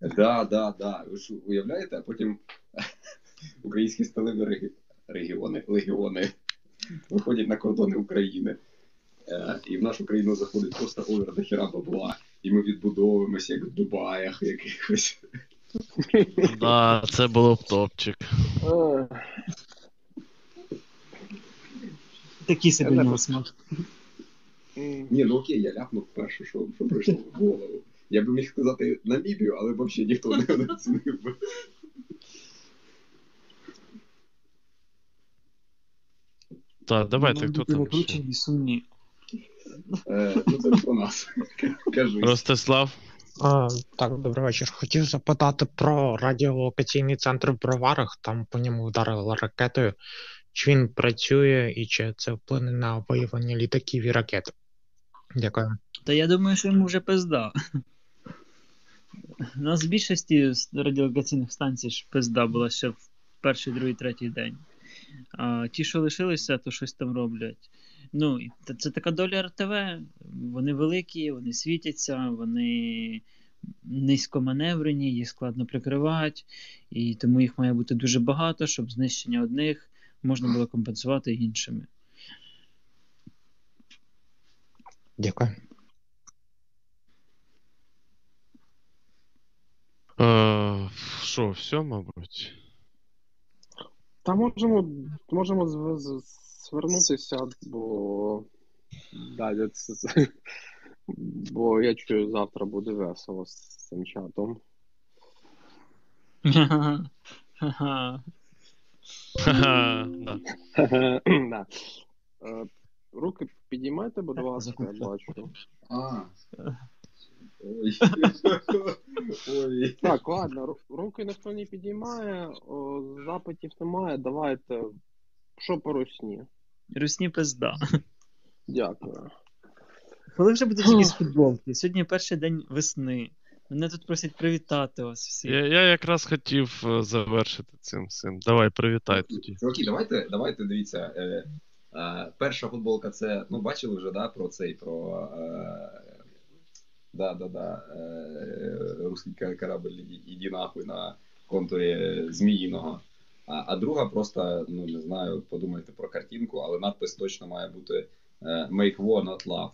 Да, да, да. Ви ж уявляєте, а потім українські сталеві регіони, легіони виходять на кордони України. Е, і в нашу країну заходить просто овер до хіра бабла. І ми відбудовуємося як в Дубаях якихось. Да, це було б топчик. Такий собі Я в нього не- смак. Ні, ну окей, я ляпнув перше, що, що прийшло в голову. Я би міг сказати Намібію, але взагалі ніхто не оцінив би. Так, давайте, хто там? ще? сумні. Е, ну це про нас. Кажи. Ростислав. А, так, добрий вечір. Хотів запитати про радіолокаційний центр в Броварах. Там по ньому вдарили ракетою. Чи він працює і чи це вплине на виявлення літаків і ракет? Дякую. Та я думаю, що йому вже пизда. У нас в більшості радіолокаційних станцій ж пизда була ще в перший, другий, третій день. А ті, що лишилися, то щось там роблять. Ну, це така доля РТВ. Вони великі, вони світяться, вони низькоманеврені, їх складно прикривати, і тому їх має бути дуже багато, щоб знищення одних можна було компенсувати іншими. Дякую. Е, Що, все, мабуть? Та можемо, можемо з- звернутися, бо далі це, бо я чую, завтра буде весело з цим чатом. Е, Руки підіймайте, будь ласка, я бачу. Так, ладно, руки ніхто не підіймає, запитів немає. Давайте. Що по русні? Русні пизда. Дякую. Коли вже будуть якісь футболки? Сьогодні перший день весни. Мене тут просять привітати вас всіх. Я, я якраз хотів е, завершити цим цим. Давай, привітай тоді. Чуваки, давайте, давайте дивіться. Е, е, перша футболка це. Ну, бачили вже, да, про цей, про. Е, да, да, да. Е, русський корабль «Іді- іді нахуй на контурі Зміїного. А, а друга просто, ну не знаю, подумайте про картинку, але надпис точно має бути е, Make war, not love.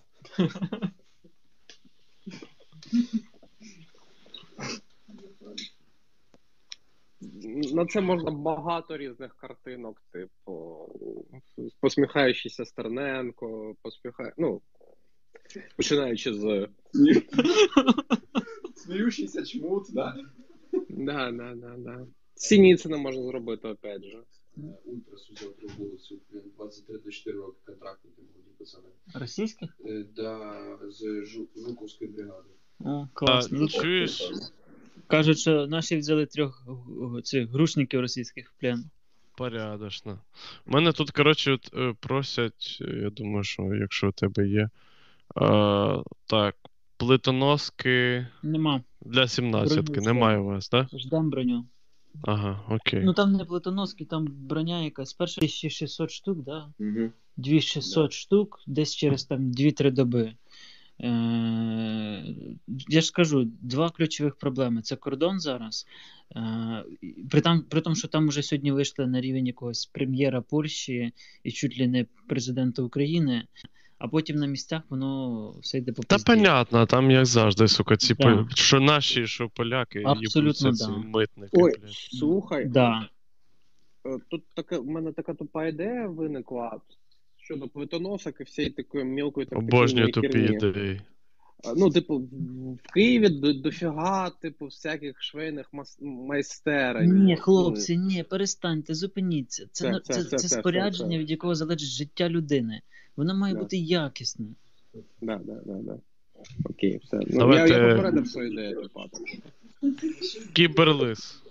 На це можна багато різних картинок, типу посміхаючийся Стерненко, посміхає. Ну, починаючи з. Сміючийся чмут, да. Да, да, да, да. Синіцина можна зробити, опять же. Ультрас взяв три вулицю, 23 до 4 роки контракту ти молоді пацани. Російських? Е, Да, з Жуковської бригади. А, Ну, чуєш? Кажуть, що наші взяли трьох цих грушників російських в плен. Порядочно. У мене тут, коротше, от, е, просять, е, я думаю, що якщо у тебе є. Е, так, плитоноски Нема. для 17-ки. Броню Немає у вас, так? Да? Ждем броню. Ага, окей. Ну там не плитоноски, там броня якась. Перша 1600 штук, да? Угу. 2600 штук, десь через там 2-3 доби. Е, я ж кажу, два ключових проблеми. Це кордон зараз. Е, при, там, при тому, що там вже сьогодні вийшли на рівень якогось прем'єра Польщі і чуть ли не президента України, а потім на місцях воно все йде по Та понятно, там як завжди, сука, ці Да. пол- що наші, що поляки, Абсолютно, їбуться ці митники, Ой, блядь. слухай, Да. е, тут така, в мене така тупа ідея виникла щодо плитоносок і всієї такої мілкої Обожнюю тактичної тупі ідеї. Ну, типу, в- Києві до, дофіга, типу, всяких швейних мас- майстерень. Ні, хлопці, ні, перестаньте, зупиніться. Це, Це- це- це, це- це, це- це- спорядження, це. від якого залежить життя людини. Воно має Да. бути якісне. Да, да, да, да. Окей, все. Ну, Давайте- я, я попередив, що ідея типа. Кіберлис.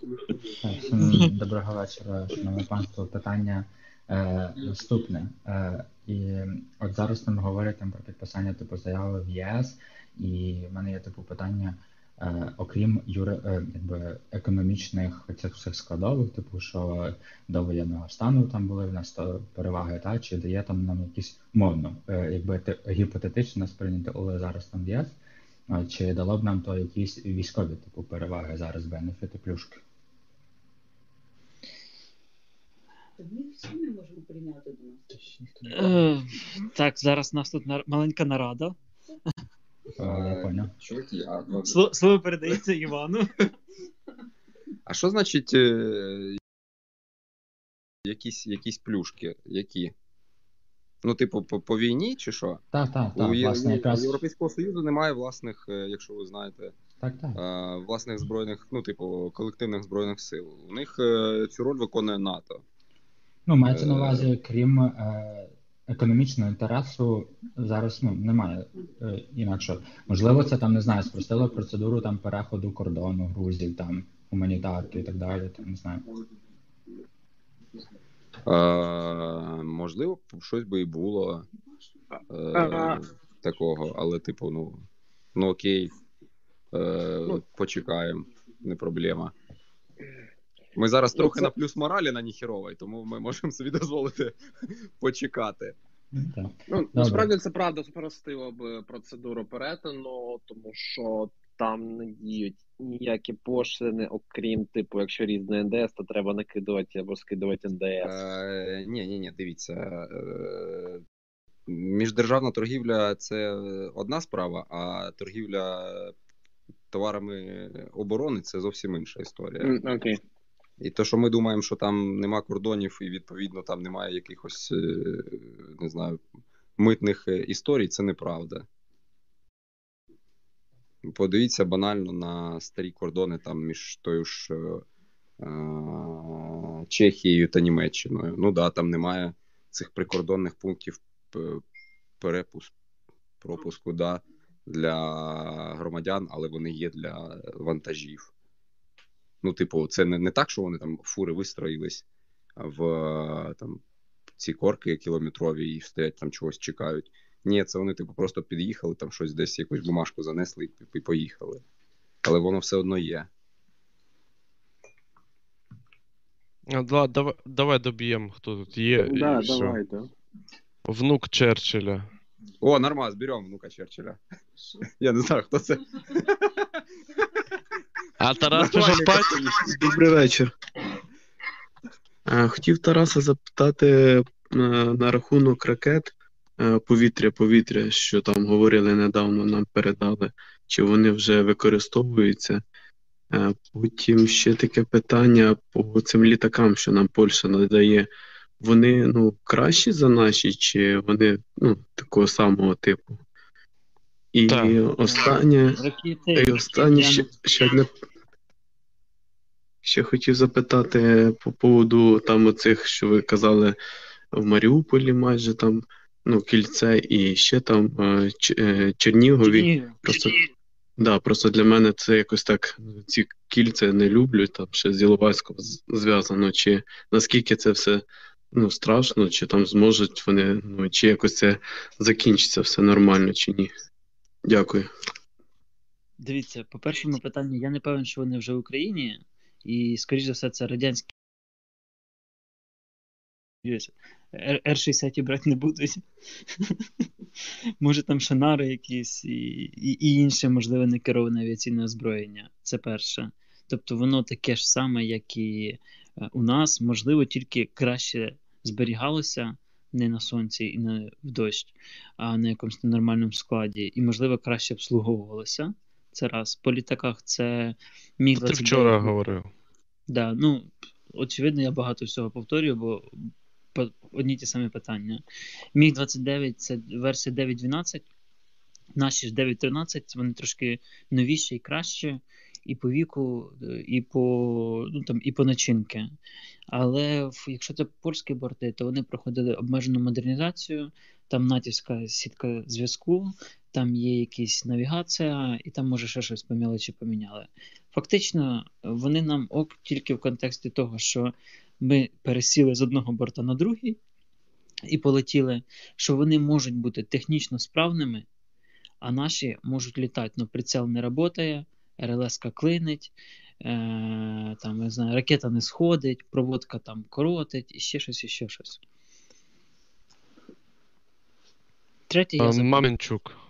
Доброго вечора, шановне панство. Питання е, наступне. Е, і от зараз там говорять там про підписання типу заяви в ЄС, і в мене є типу питання. Е, окрім юри, е, якби економічних цих всіх складових, типу, що до воєнного стану там були в нас то переваги, та чи дає там нам якісь мовно, е, якби те, гіпотетично сприйняти, але зараз там в ЄС, е, чи дало б нам то якісь військові типу переваги зараз, бенефіти, плюшки? Ми всі не можемо прийняти до нас. Так, зараз у нас тут маленька нарада. Е, Я. Чуваки, а, ну, Слово, слово передається Івану. А що значить е, якісь, якісь плюшки? Які? Ну, типу, по, по війні чи що? Так, так, У, так, Є- власне, у якраз Європейського Союзу немає власних, е, якщо ви знаєте, так, так. власних збройних, ну, типу, колективних збройних сил. У них цю роль виконує НАТО. Ну, мається на увазі, крім економічного інтересу зараз ну, немає е, інакше. Можливо, це там не знаю, спростило процедуру там переходу кордону грузів, там гуманітарки і так далі. Там не знаю. Е, можливо, щось би і було е, такого, але, типу, ну, ну окей, е, почекаємо, не проблема. Ми зараз Ну, трохи це- на плюс моралі на ніхеровій, тому ми можемо собі дозволити почекати. Ну, насправді це правда спростило б процедуру перетину, тому що там не діють ніякі пошлини, окрім типу, якщо різний НДС, то треба накидувати або скидувати НДС. Е, ні, ні, ні, дивіться. Е, міждержавна торгівля це одна справа, а торгівля товарами оборони це зовсім інша історія. Окей. І те, що ми думаємо, що там нема кордонів, і відповідно там немає якихось, е, не знаю, митних е, історій, це неправда. Подивіться банально на старі кордони там між тою ж е, Чехією та Німеччиною. Ну да, там немає цих прикордонних пунктів п- перепуск, пропуску да, для громадян, але вони є для вантажів. Ну, типу, це не, не так, що вони там фури вистроїлись в е, там, ці корки кілометрові і стоять там чогось чекають. Ні, це вони, типу, просто під'їхали, там щось десь якусь бумажку занесли і, і поїхали. Але воно все одно є. Да, давай, давай доб'ємо, хто тут є. і Да, все. давайте. Внук Черчилля. О, нормас, беремо внука Черчилля. Я не знаю, хто це. А Тарас пішов спати? Добрий вечір. Е, Хотів Тараса запитати е, на рахунок ракет е, повітря, повітря, що там говорили недавно, нам передали, чи вони вже використовуються. Потім ще таке питання по цим літакам, що нам Польща надає. Вони ну, кращі за наші, чи вони ну, такого самого типу? І останнє, Ракети, і останнє ще, ще одне Ще хотів запитати по поводу там оцих, що ви казали в Маріуполі, майже там ну, кільце, і ще там е, е, Чернігові. Чернігів. Просто, да, просто для мене це якось так. Ці кільця не люблю, там ще з Іловайськом зв'язано. Чи наскільки це все ну, страшно, чи там зможуть вони, ну, чи якось це закінчиться все нормально, чи ні. Дякую. Дивіться, по першому питанню, я не певен, що вони вже в Україні, і, скоріш за все, це радянські. Р- Р-60 брати не будуть. Може, там шанари якісь і, і, і інше, можливо, некероване авіаційне озброєння. Це перше. Тобто воно таке ж саме, як і е, у нас, можливо, тільки краще зберігалося не на сонці і не в дощ, а на якомусь нормальному складі, і, можливо, краще обслуговувалося. Це раз. По літаках це міг Ти вчора говорив. Да, ну, очевидно, я багато всього повторюю, бо одні ті самі питання. Міг 29 це версія 9.12, наші ж 9.13, вони трошки новіші і краще, і по віку, і по, ну, там, і по начинки. Але якщо це польські борти, то вони проходили обмежену модернізацію, там натівська сітка зв'язку, там є якась навігація, і там може ще щось поміняли чи поміняли. Фактично, вони нам ок тільки в контексті того, що ми пересіли з одного борта на другий і полетіли, що вони можуть бути технічно справними, а наші можуть літати, але прицел не працює, РЛС клинить, е, там, не знаю, ракета не сходить, проводка там коротить, і ще щось, і ще щось. Третє я А, забув. Маменчук.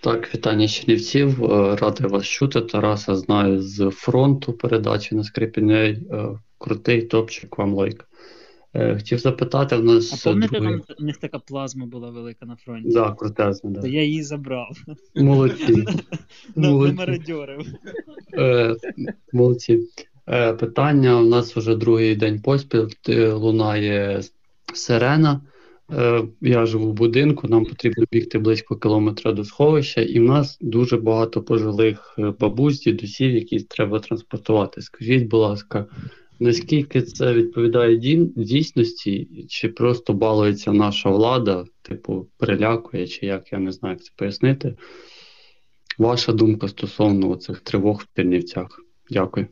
Так, вітання Чернівців. Е, Радий вас чути. Тараса знаю з фронту передачі на Скрипіней. Е, Крутий топчик, вам лайк. Е, Хотів запитати, в нас А пам'ятаєте, другий... там у них така плазма була велика на фронті? Да, крутезна, да. То я її забрав. Молодці. Молодці. Молодці. Питання. У нас вже другий день поспіль лунає сирена. Е, Я живу в будинку, нам потрібно бігти близько кілометра до сховища, і в нас дуже багато пожилих е, бабусь, дідусів, які треба транспортувати. Скажіть, будь ласка, наскільки це відповідає дійсності, чи просто балується наша влада, типу, перелякує, чи як, я не знаю, як це пояснити. Ваша думка стосовно цих тривог в Чернівцях? Дякую.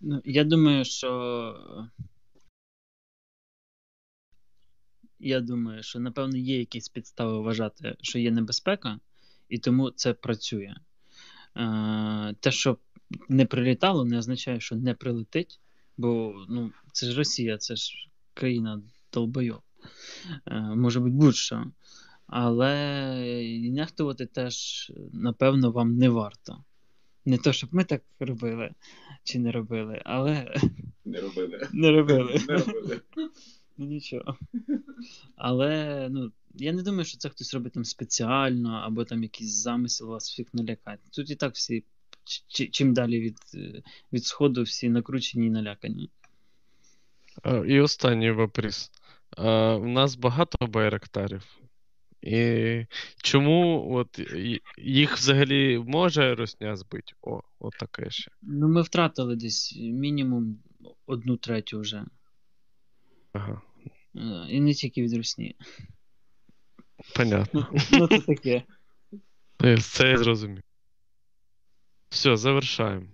Ну, я думаю, що. Я думаю, що напевно є якісь підстави вважати, що є небезпека, і тому це працює. Е, те, що не прилітало, не означає, що не прилетить, бо ну, це ж Росія, це ж країна долбойов. Е, може бути будь-що. Але нехтувати теж, напевно, вам не варто. Не то, щоб ми так робили чи не робили, але Не робили. не робили. Не робили. Ну нічого. Але ну, я не думаю, що це хтось робить там спеціально, або там якийсь замисел вас всіх налякати. Тут і так всі, чим далі від, від сходу, всі накручені і налякані. І останній вопрос. У нас багато байрактарів. І чому от їх взагалі може Росня збити? О, от таке ще. Ну, ми втратили десь мінімум одну третю вже. Ага, І не тільки від Русні. понятно. Ну, це таке. Це я зрозумів. Все, завершаємо.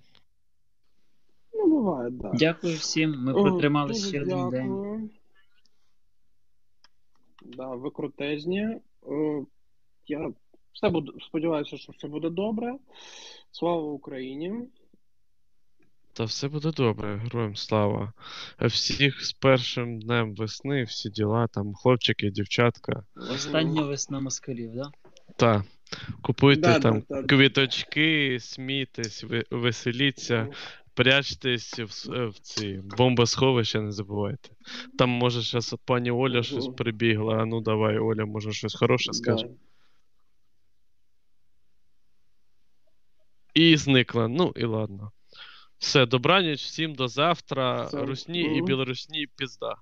Ну, буває, так. Да. Дякую всім. Ми О, протримали ще один день. Да, ви крутезні. Е, Я все буду, сподіваюся, що все буде добре. Слава Україні! Та все буде добре, героям слава. Всіх з першим днем весни, всі діла, там хлопчики, дівчатка. Остання весна москалів, да? Та. Купуйте Да, там да, да. квіточки, смійтесь, ви- веселіться, прячтесь в, с- е, в ці бомбосховища, не забувайте. Там може зараз пані Оля щось прибігла. А ну давай, Оля, може щось хороше скаже. І зникла. Ну і ладно. Все, добраніч, всім до завтра. Все. Русні і білорусні пізда.